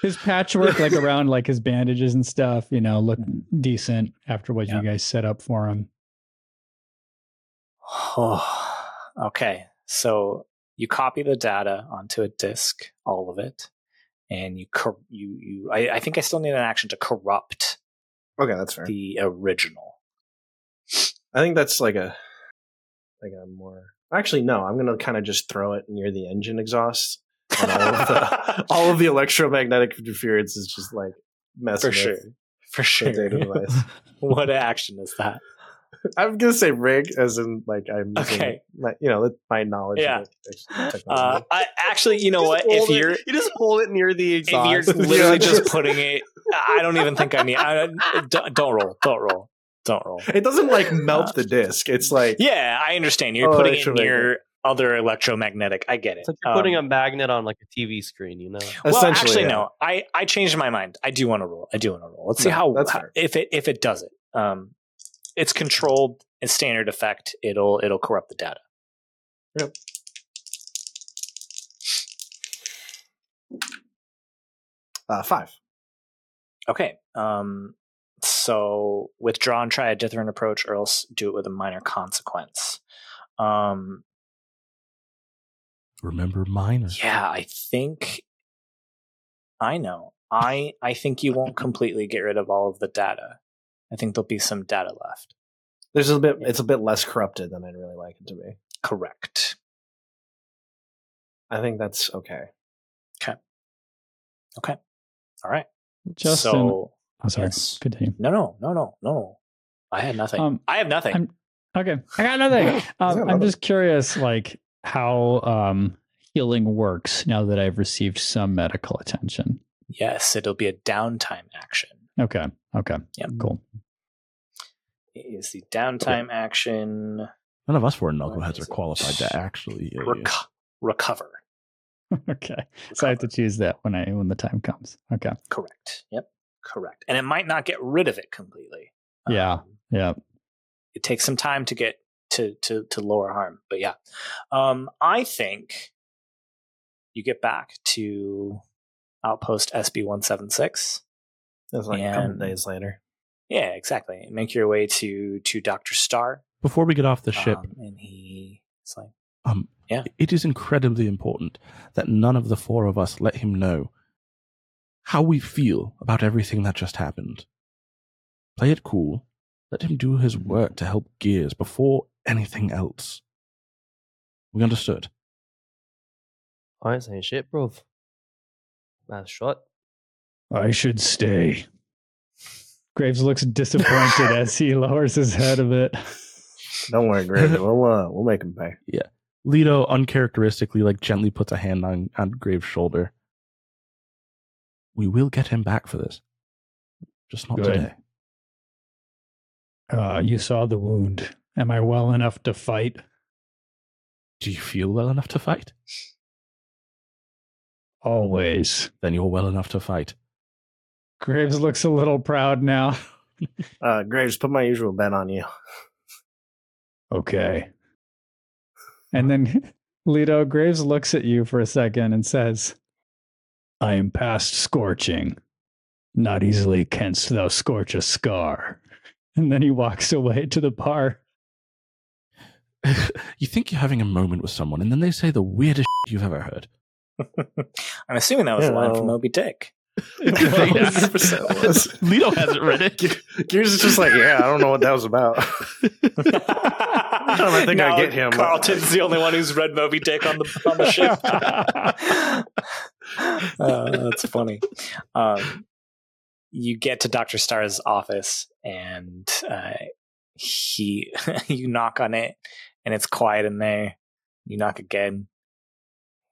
his patchwork, like around like his bandages and stuff, you know, look mm-hmm. decent after what Yeah. you guys set up for him. Oh, okay. So you copy the data onto a disk, all of it, and you cor- you you. I, I think I still need an action to corrupt Okay, that's fair. the original. I think that's like a like a more actually no. I'm gonna kind of just throw it near the engine exhaust. All of the all of the electromagnetic interference is just like messing For sure. For sure. data device. what action is that? I'm gonna say rig as in like I'm using Okay. my, you know my knowledge. Yeah. Uh. I actually, you know what? If you're you just hold it near the if you're exhaust. literally just putting it, I don't even think I need. I, don't, don't roll. Don't roll. Don't roll. it doesn't like melt the disc. It's like Yeah, I understand. You're Oh, putting it electromagnetic. near other electromagnetic. I get it. It's like you're putting Um, a magnet on like a TV screen, you know. Well, essentially. actually, yeah. no. I I changed my mind. I do want to roll. I do want to roll. Let's see No, how, that's how- if it if it does it. Um, it's controlled in standard effect. It'll it'll corrupt the data. Yep. Uh, five. Okay. Um, so withdraw and try a different approach, or else do it with a minor consequence. Um, Remember mine? yeah, I think I know. I I think you won't completely get rid of all of the data. I think there'll be some data left. There's a bit. It's a bit less corrupted than I'd really like it to be. Correct. I think that's okay. Okay. okay. All right. Justin, so oh, sorry, yes. continue. no, no, no, no, no. I had nothing. Um, I have nothing. I'm- Okay, I got nothing. Um, I'm just curious, like how um, healing works now that I've received some medical attention. yes, it'll be a downtime action. Okay, okay, Yep. cool. It is the downtime action. None of us four What knuckleheads are qualified to actually. Reco- recover. okay, so I have to choose that when I when the time comes. Okay, Correct. Yep. Correct. And it might not get rid of it completely. Yeah. Um, yeah. it takes some time to get to to to lower harm. But yeah, um, I think you get back to outpost SB one seven six. That's like a couple And- days later. Yeah, exactly. Make your way to to Doctor Star. Before we get off the ship, um, and he's like, um, yeah. it is incredibly important that none of the four of us let him know how we feel about everything that just happened. Play it cool. Let him do his work to help Gears before anything else. We understood. I ain't saying shit, bro. Mouth shut. I should stay. Graves looks disappointed as he lowers his head a bit. Don't worry, Greg. we'll uh, we'll make him pay. Yeah. Leto uncharacteristically, like gently puts a hand on, on Graves' shoulder. We will get him back for this. Just not Good. today. Uh, you saw the wound. Am I well enough to fight? Do you feel well enough to fight? Always. Then you're well enough to fight. Graves looks a little proud now. Uh, Graves, put my usual bet on you. Okay. And then Leto Graves looks at you for a second and says, I am past scorching. Not easily canst thou scorch a scar. And then he walks away to the bar. you think you're having a moment with someone, and then they say the weirdest shit you've ever heard. I'm assuming that was a line from Moby Dick. It 100% was. Leto hasn't read it. Gears is just like, yeah, I don't know what that was about. I think I get him. Carlton's the only one who's read Moby Dick on the on the ship. uh, that's funny. Um, you get to Doctor Star's office, and uh, he you knock on it, and it's quiet in there. You knock again.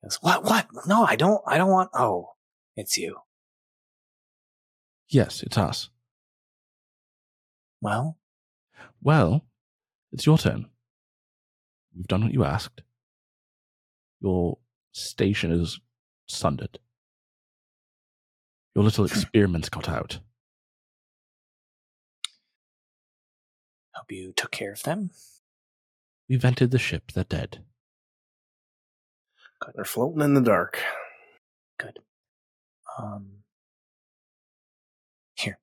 He goes, what? What? No, I don't. I don't want. Oh, it's you. Yes, it's us. Well, Well, it's your turn. We've done what you asked. Your station is sundered. Your little experiments got out. hope you took care of them. We vented the ship. They're dead. Good. They're floating in the dark. Good. Um, here,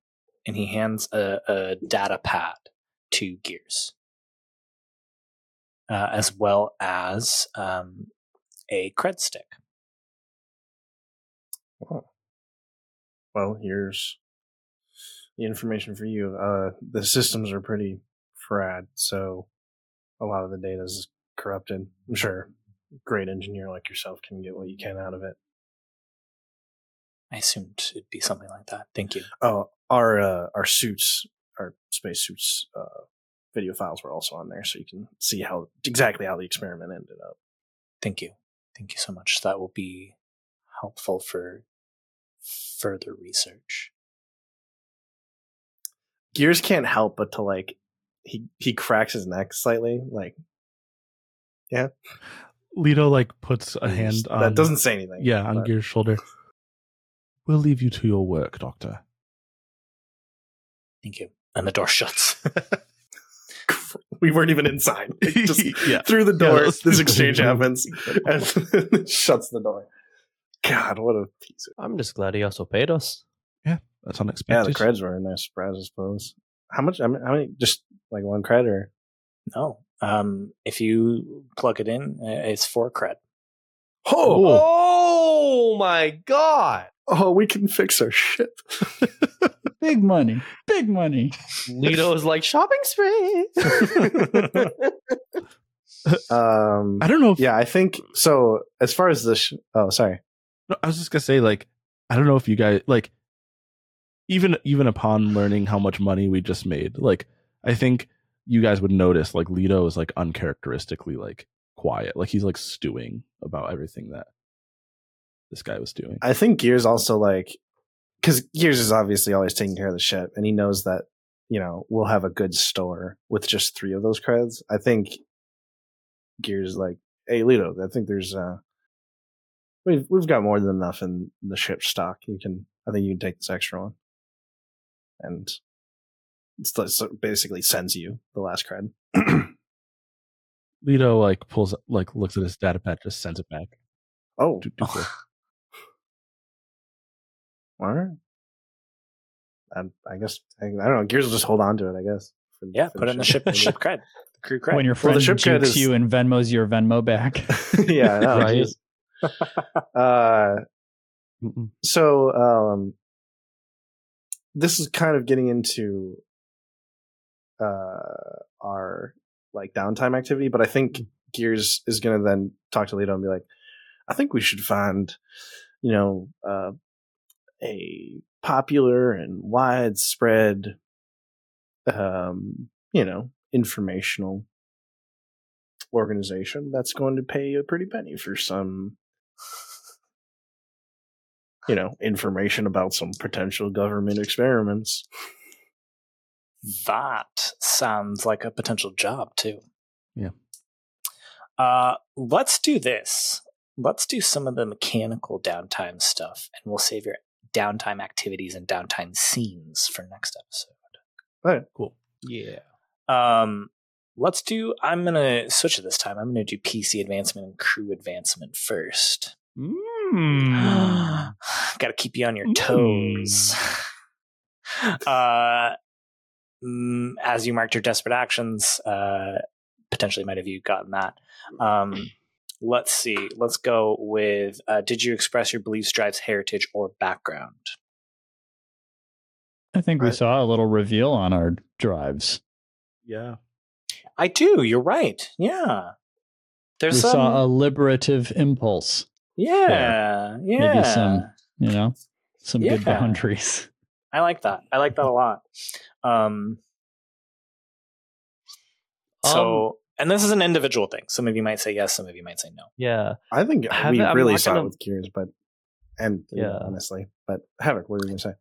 and he hands a, a data pad to Gears, uh, as well as um, a cred stick. Oh. Well, here's the information for you. Uh, the systems are pretty frad, so a lot of the data is corrupted. I'm sure a great engineer like yourself can get what you can out of it. I assumed it'd be something like that. Thank you. Oh, our uh, our suits, our space suits, uh, video files were also on there, so you can see how exactly how the experiment ended up. Thank you. Thank you so much. That will be helpful for further research. Gears can't help but to like he he cracks his neck slightly, like yeah. Leto like puts a hand that on that doesn't say anything. yeah on but- Gear's shoulder. We'll leave you to your work, Doctor. Thank you. And the door shuts. we weren't even inside. It just yeah. through the door, was- this exchange happens, and shuts the door. God, what a piece of I'm just glad he also paid us. Yeah, that's unexpected. yeah. The unexpected. creds were a nice surprise, I suppose. How much? I mean, how many- Just like one cred, or no. Um, if you plug it in, uh, it's four cred. oh, Oh my god! oh, we can fix our ship. Big money. Big money. Leto is like shopping spree. um, I don't know if yeah, I think so. As far as the, sh- oh, sorry. No, I was just gonna say, like, I don't know if you guys like, even even upon learning how much money we just made, like, I think you guys would notice, like, Leto is like uncharacteristically like quiet, like he's like stewing about everything that this guy was doing. I think Gears also like because Gears is obviously always taking care of the ship, and he knows that you know we'll have a good store with just three of those creds. I think Gears like, hey Leto, I think there's uh we've we've got more than enough in the ship stock. You can, I think you can take this extra one, and it's like- basically sends you the last cred. Leto like pulls like looks at his data pad, just sends it back. oh, to- to Phil. all right. I, I guess I, I don't know. Gears will just hold on to it. I guess. for- Yeah, for put it in the ship, ship cred, the crew cred. When your Well, friend the ship cred jukes is- you and Venmos your Venmo back. yeah, I know, Right. jeez. uh, so um, this is kind of getting into uh, our like downtime activity, but I think Gears is going to then talk to Leto and be like, I think we should find, you know, uh, a popular and widespread, um, you know, informational organization that's going to pay a pretty penny for some you know information about some potential government experiments That sounds like a potential job too. Yeah. Uh, let's do this. Let's do some of the mechanical downtime stuff, and we'll save your downtime activities and downtime scenes for next episode. All right. Cool. Yeah. Um, let's do. I'm gonna switch it this time. I'm gonna do PC advancement and crew advancement first. Mm. Got to keep you on your toes. uh, mm, as you marked your desperate actions, uh, potentially might have you gotten that. Um, let's see. Let's go with. Uh, did you express your beliefs, drives, heritage, or background? I think we saw a little reveal on our drives. Yeah. I do. You're right. Yeah. There's we some. saw a liberative impulse. yeah. Yeah. Maybe some, you know, some good boundaries. I like that. I like that a lot. Um, so, and this is an individual thing. Some of you might say yes. Some of you might say no. Yeah. i think Have we it- really not saw gonna- it with gears but and yeah Yeah. honestly but havoc what were you gonna say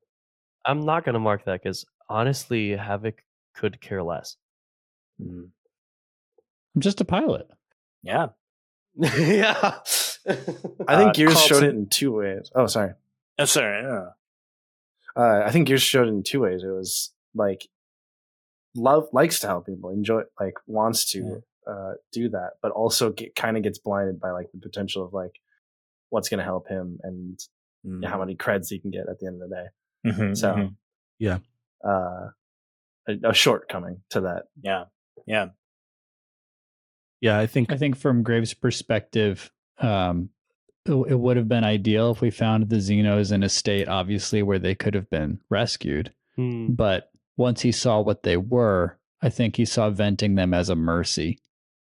I'm not gonna mark that because honestly, Havoc could care less. I'm just a pilot. Yeah. yeah. i Uh, think gears showed it in two ways oh sorry Uh, sorry. yeah. uh, i think gears showed it in two ways it was like love likes to help people enjoy like wants to uh, do that but also get, kind of gets blinded by like the potential of like what's going to help him and Mm. how many creds he can get at the end of the day. Mhm, So, mhm. Yeah. uh, a, a shortcoming to that. yeah, yeah. Yeah, I think I think from Graves' perspective, um, it, it would have been ideal if we found the Xenos in a state, obviously, where they could have been rescued. Hmm. But once he saw what they were, I think he saw venting them as a mercy.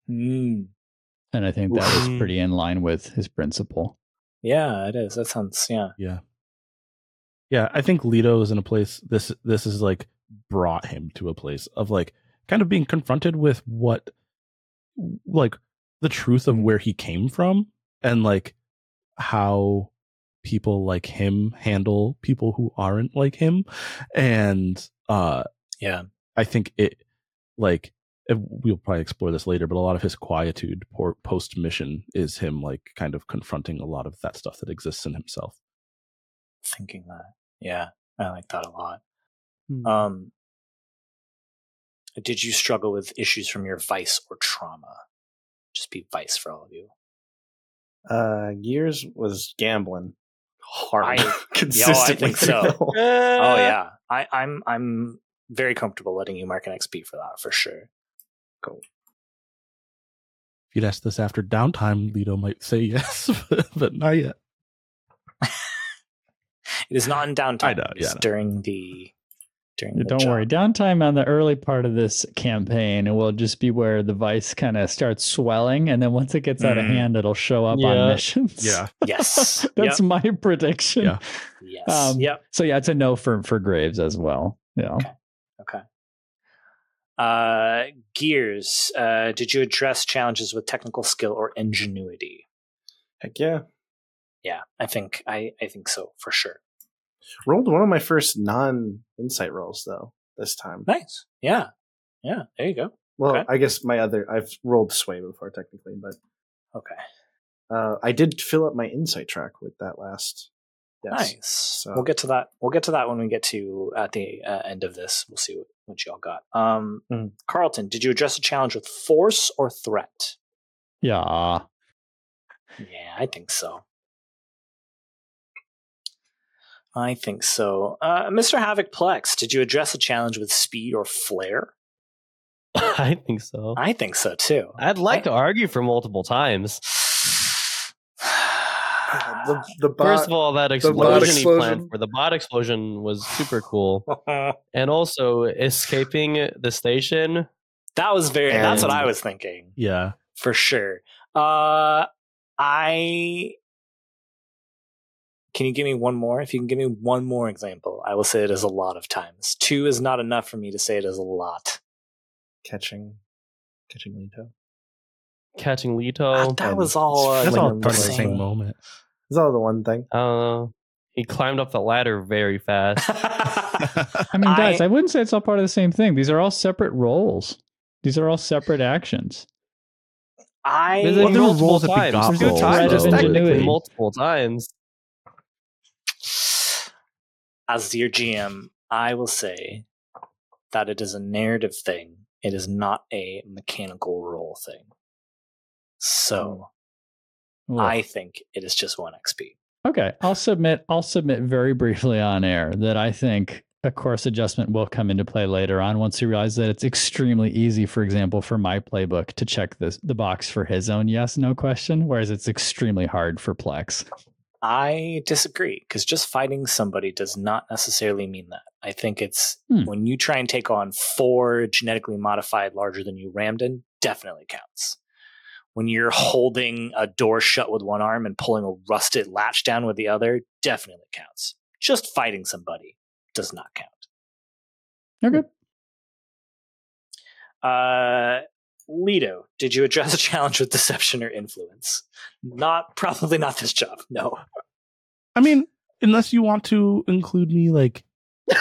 Mm. And I think that was pretty in line with his principle. Yeah, it is. That sounds yeah. Yeah. Yeah, I think Leto is in a place this this is like brought him to a place of like kind of being confronted with what like the truth of where he came from and like how people like him handle people who aren't like him and uh Yeah. I think it like and we'll probably explore this later, but a lot of his quietude post mission is him like kind of confronting a lot of that stuff that exists in himself. Thinking that. Yeah, I like that a lot. Hmm. Um, did you struggle with issues from your vice or trauma? Just be vice for all of you. Uh, Gears was gambling hard, I- consistently. think so. through. Oh yeah, I, I'm I'm very comfortable letting you mark an XP for that for sure. Cool. If you'd ask this after downtime, Leto might say yes, but not yet. It is not in downtime. I know, yeah, It's I during the during the Don't job. worry. Downtime on the early part of this campaign will just be where the vice kind of starts swelling. And then once it gets out of Mhm. hand, it'll show up Yeah. on missions. Yeah, yes. That's my prediction. Yeah. Yes. Um, yep. So yeah, it's a no for, for Graves as well. Yeah. Okay. Okay. Uh, Gears. Uh, did you address challenges with technical skill or ingenuity? Heck yeah. Yeah, I think I I think so for sure. Rolled one of my first non insight rolls though this time. Nice. Yeah. Yeah. There you go. Well, Okay. I guess my other I've rolled sway before technically, but Okay. uh, I did fill up my insight track with that last. Yes. Nice. So- We'll get to that. We'll get to that when we get to at the uh, end of this. We'll see what, what y'all got. Um, Mhm. Carlton, did you address a challenge with force or threat? Yeah. Yeah, I think so. I think so. Uh, Mr. Havoc Plex, did you address a challenge with speed or flair? I think so. I think so too. I'd like to argue for multiple times. the, the bot, First of all, that bot explosion, he planned for the bot explosion was super cool, and also escaping the station. that was very. that's what I was thinking. Yeah. for sure. Uh, I can you give me one more? If you can give me one more example, I will say it is a lot of times. Two is not enough for me to say it is a lot. catching catching Leto. Catching Leto. Ah, that was all. Uh, That's all part of the little- same moment. Is all the one thing? I don't know. He climbed up the ladder very fast. I mean, guys, I- I, wouldn't say it's all part of the same thing. These are all separate roles. These are all separate actions. I There's Well, like there were multiple roles that times. begot Two roles, times, though. technically, Ingenuity. multiple times. As your GM, I will say that it is a narrative thing. It is not a mechanical role thing. So hmm. Ugh. I think it is just one XP. Okay, I'll submit. I'll submit very briefly on air that I think a course adjustment will come into play later on once you realize that it's extremely easy, for example, for my playbook to check this the box for his own yes no question, whereas it's extremely hard for Plex. I disagree because just fighting somebody does not necessarily mean that. I think it's Hmm. when you try and take on four genetically modified larger than you Romden, definitely counts. When you're holding a door shut with one arm and pulling a rusted latch down with the other, definitely counts. Just fighting somebody does not count. Okay. Uh, Leto, did you address a challenge with deception or influence? Not probably not this job. No. I mean, unless you want to include me like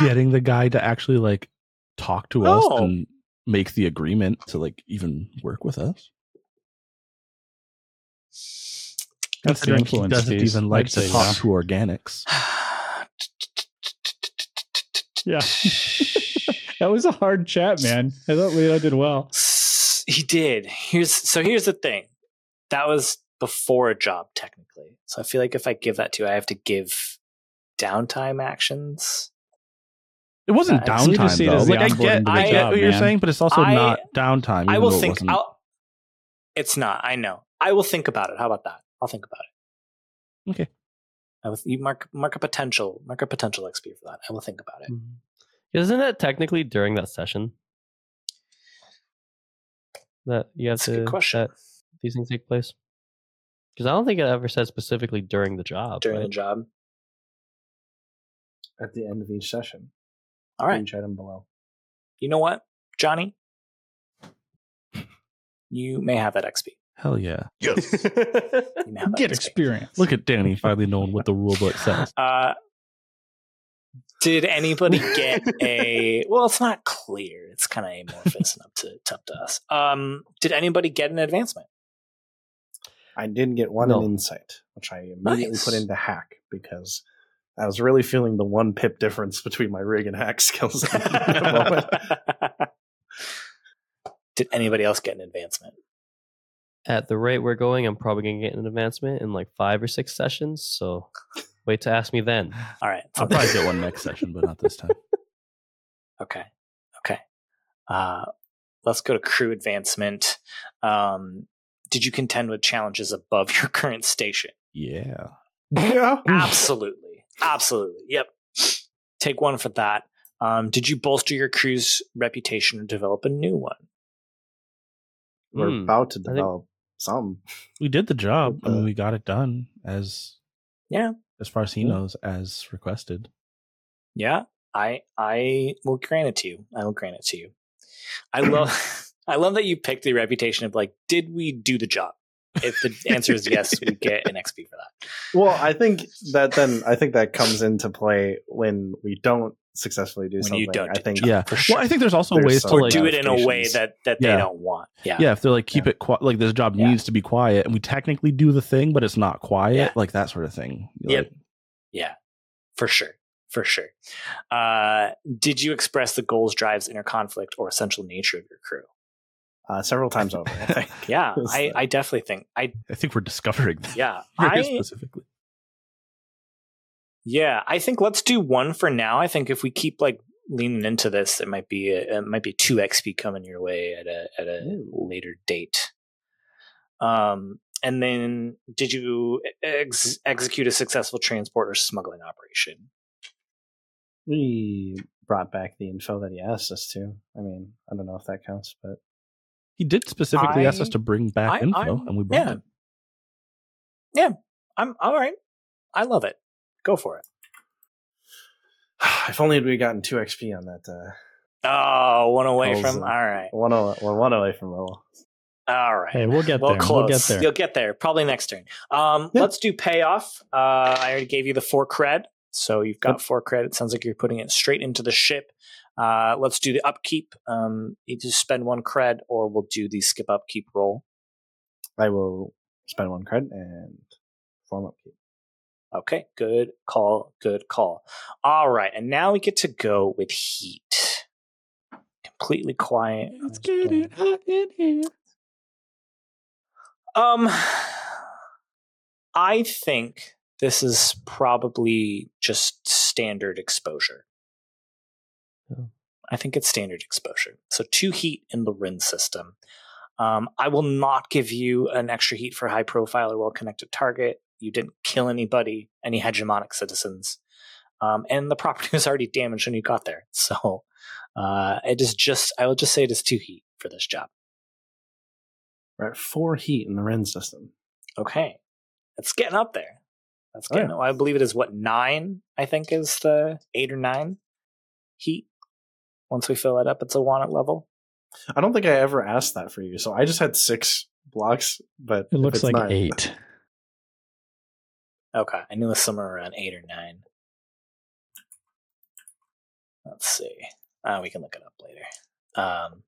getting the guy to actually like talk to us Oh. and make the agreement to like even work with us. That's the Considering he influence doesn't piece. even like I'd to talk yeah. to organics. Yeah. that was a hard chat, man. I thought Leo did well. S- he did. Here's so here's the thing. That was before a job technically. So I feel like if I give that to you, I have to give downtime actions. It wasn't I see- downtime see though. Like I get, to the I get job, what you're saying, but it's also I- not downtime. I will though it think. I'll, it's not. I know. I will think about it. How about that? I'll think about it. Okay. I will, you mark mark a potential mark a potential XP for that. I will think about it. Mhm. Isn't it technically during that session that you have That's to question. that these things take place? Because I don't think it ever said specifically during the job. During right? the job. At the end of each session. All right. Each item below. You know what, Johnny? You may have that XP. Hell yeah! You may have that Get XP. experience. Look at Danny finally knowing what the rule book says. Uh, did anybody get a? Well, it's not clear. It's kind of amorphous and up to up to us. Um, did anybody get an advancement? I didn't get one No. in insight, which I immediately Nice. put into hack because I was really feeling the one pip difference between my rig and hack skills. at that moment. did anybody else get an advancement? At the rate we're going, I'm probably gonna get an advancement in like five or six sessions. So wait to ask me then. All right. I'll probably get one next session, but not this time. Okay. Okay. Uh, let's go to crew advancement. Um, did you contend with challenges above your current station? Yeah. yeah. Absolutely. Absolutely. Yep. Take one for that. Um, did you bolster your crew's reputation or develop a new one? We're Hmm. about to develop some. We did the job. I mean, we got it done as Yeah. As far as he Yeah. knows, as requested. Yeah. I I will grant it to you. I will grant it to you. I love I love that you picked the reputation of like, did we do the job? If the answer is yes, we get an XP for that. Well, I think that then I think that comes into play when we don't successfully do When something. you don't I think. Yeah. for sure. Well, I think there's also There's ways to like, do it in a way that that Yeah. they don't want. Yeah. yeah, if they're like keep Yeah. it quiet, like this job Yeah. needs to be quiet, and we technically do the thing, but it's not quiet, Yeah. like that sort of thing. Yep. Like, Yeah, for sure. For sure. Uh, did you express the goals, drives, inner conflict, or essential nature of your crew? Uh, several times over. I think. Yeah, I, I definitely think I I think we're discovering that yeah very I specifically. yeah I think let's do one for now. I think if we keep like leaning into this, it might be a, it might be two XP coming your way at a at a Ooh. later date. Um, and then did you ex- execute a successful transport or smuggling operation? we brought back the info that he asked us to. I mean, I don't know if that counts, but He did specifically ask us to bring back I- info, I'm- and we brought yeah. it. Yeah, I'm all right. I love it. Go for it. if only we gotten two XP on that. Uh, Oh, one away Calls from. and- All right. one, o- we're one away from level. All right. Hey, we'll get well, there. close. We'll get there. You'll get there probably next turn. Um, Yeah. Let's do payoff. Uh, I already gave you the four cred, so you've got four cred. It sounds like you're putting it straight into the ship. Uh, let's do the upkeep. Um, you just spend one cred, or we'll do the skip upkeep roll. I will spend one cred and form upkeep. Okay, good call. Good call. All right, and now we get to go with heat. Completely quiet. Let's get it hot in here. Um, I think this is probably just standard exposure. Oh. I think it's standard exposure. So two heat in the Rin system. Um, I will not give you an extra heat for high profile or well connected target. You didn't kill anybody, any hegemonic citizens. Um, and the property was already damaged when you got there. So uh, it is just, I will just say it is two heat for this job. We're at four heat in the Rin system. Okay. It's getting up there. That's Oh, getting yeah. I believe it is what nine, I think is the eight or nine heat. Once we fill it up, it's a one at level. I don't think I ever asked that for you, so I just had six blocks. But It looks like nine- eight. Okay. I knew it was somewhere around eight or nine. Let's see. Uh, we can look it up later. Um,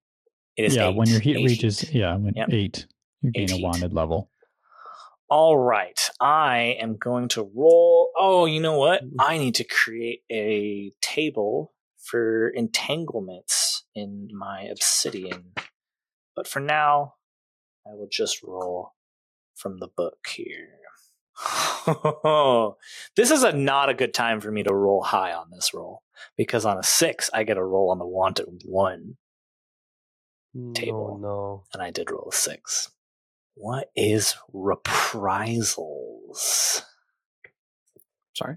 it is Yeah, eight. when your heat Eight reaches, yeah, when Yep. eight, you gain Eight a heat. wanted level. All right. I am going to roll. Oh, you know what? I need to create a table for entanglements in my obsidian. But for now, I will just roll from the book here. this is a not a good time for me to roll high on this roll because on a six I get a roll on the wanted one, Table. No, no. and I did roll a six. What is reprisals? Sorry.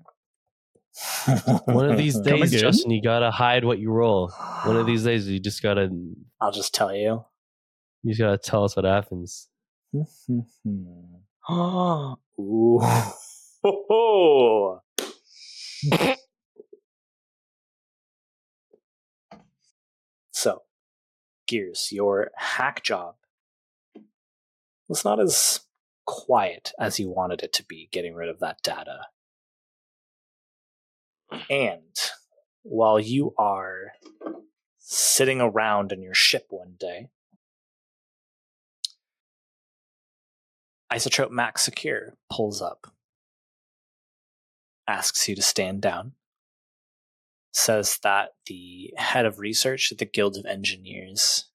One of these days. Justin, you gotta hide what you roll. One of these days, you just gotta I'll just tell you. you just gotta tell us what happens. Ooh. so, Gears, your hack job was not as quiet as you wanted it to be, getting rid of that data. And while you are sitting around in your ship one day, Isotrope Max Secure pulls up, asks you to stand down, says that the head of research at the Guild of Engineers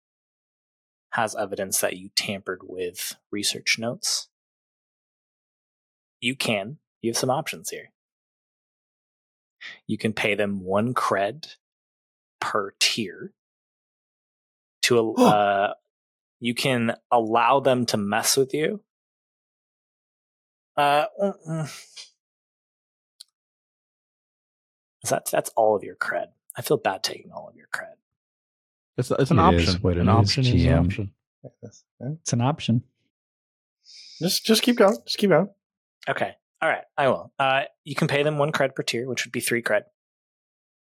has evidence that you tampered with research notes. You can. You have some options here. You can pay them one cred per tier to uh, you can allow them to mess with you uh, that's that's all of your cred. I feel bad taking all of your cred. It's it's an It is option. what it an is, option is an option. It's an option. Just just keep going. Just keep going. Okay, all right, I will. Uh, you can pay them one cred per tier, which would be three cred.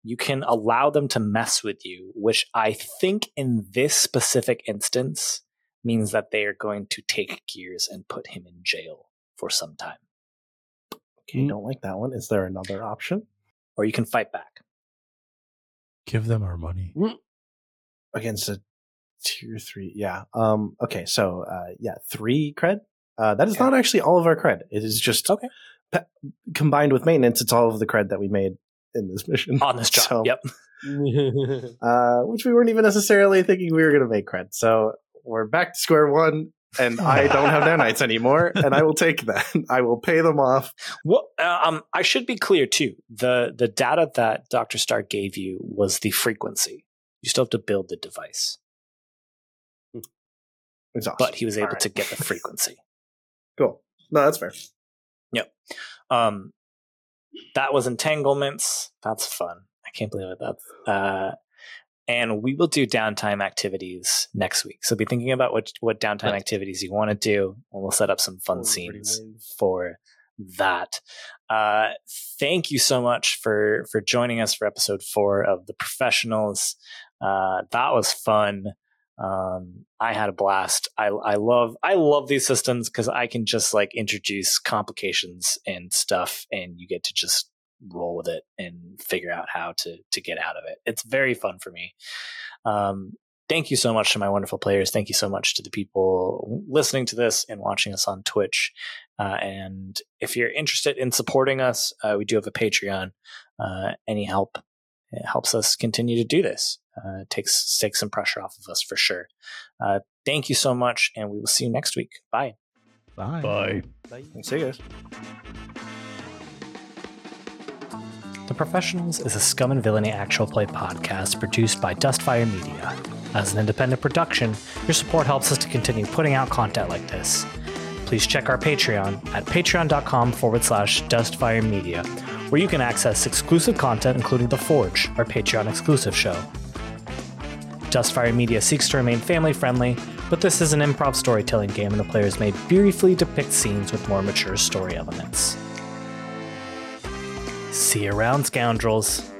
You can allow them to mess with you, which I think in this specific instance means that they are going to take Gears and put him in jail for some time, Okay, Mm. don't like that one. Is there another option? or you can fight back. Give them our money. against a tier three. Yeah. Um. Okay. So, uh, yeah, three cred. Uh, that is Okay. not actually all of our cred. It is just Okay. pe- combined with maintenance. It's all of the cred that we made in this mission On this job, So, yep. Uh, which we weren't even necessarily thinking we were going to make cred. So we're back to square one, and I don't have nanites anymore, and I will take that. I will pay them off. Well, uh, um, I should be clear too. The the data that Doctor Stark gave you was the frequency. You still have to build the device, It's awesome. but he was able right. to get the frequency. Cool. No, that's fair. Yep. Um, that was entanglements. That's fun. I can't believe it. That's uh, and we will do downtime activities next week. So be thinking about what what downtime Nice. activities you want to do, and we'll set up some fun Already scenes made. for that. Uh, thank you so much for for joining us for episode four of the professionals. Uh, that was fun. Um, I had a blast. I I love I love these systems because I can just like introduce complications and stuff, and you get to just roll with it and figure out how to to get out of it. It's very fun for me. Um, thank you so much to my wonderful players. Thank you so much to the people listening to this and watching us on Twitch. Uh, and if you're interested in supporting us, uh, we do have a Patreon. Uh, any help it helps us continue to do this. Uh, it takes takes some pressure off of us for sure. Uh, thank you so much, and we will see you next week. Bye. Bye. Bye. See you guys. The Professionals is a Scum and Villainy actual play podcast produced by Dustfire Media. As an independent production, your support helps us to continue putting out content like this. Please check our Patreon at patreon.com forward slash Dustfire Media, where you can access exclusive content, including The Forge, our Patreon exclusive show. Dustfire Media seeks to remain family friendly, but this is an improv storytelling game, and the players may briefly depict scenes with more mature story elements. See you around, scoundrels.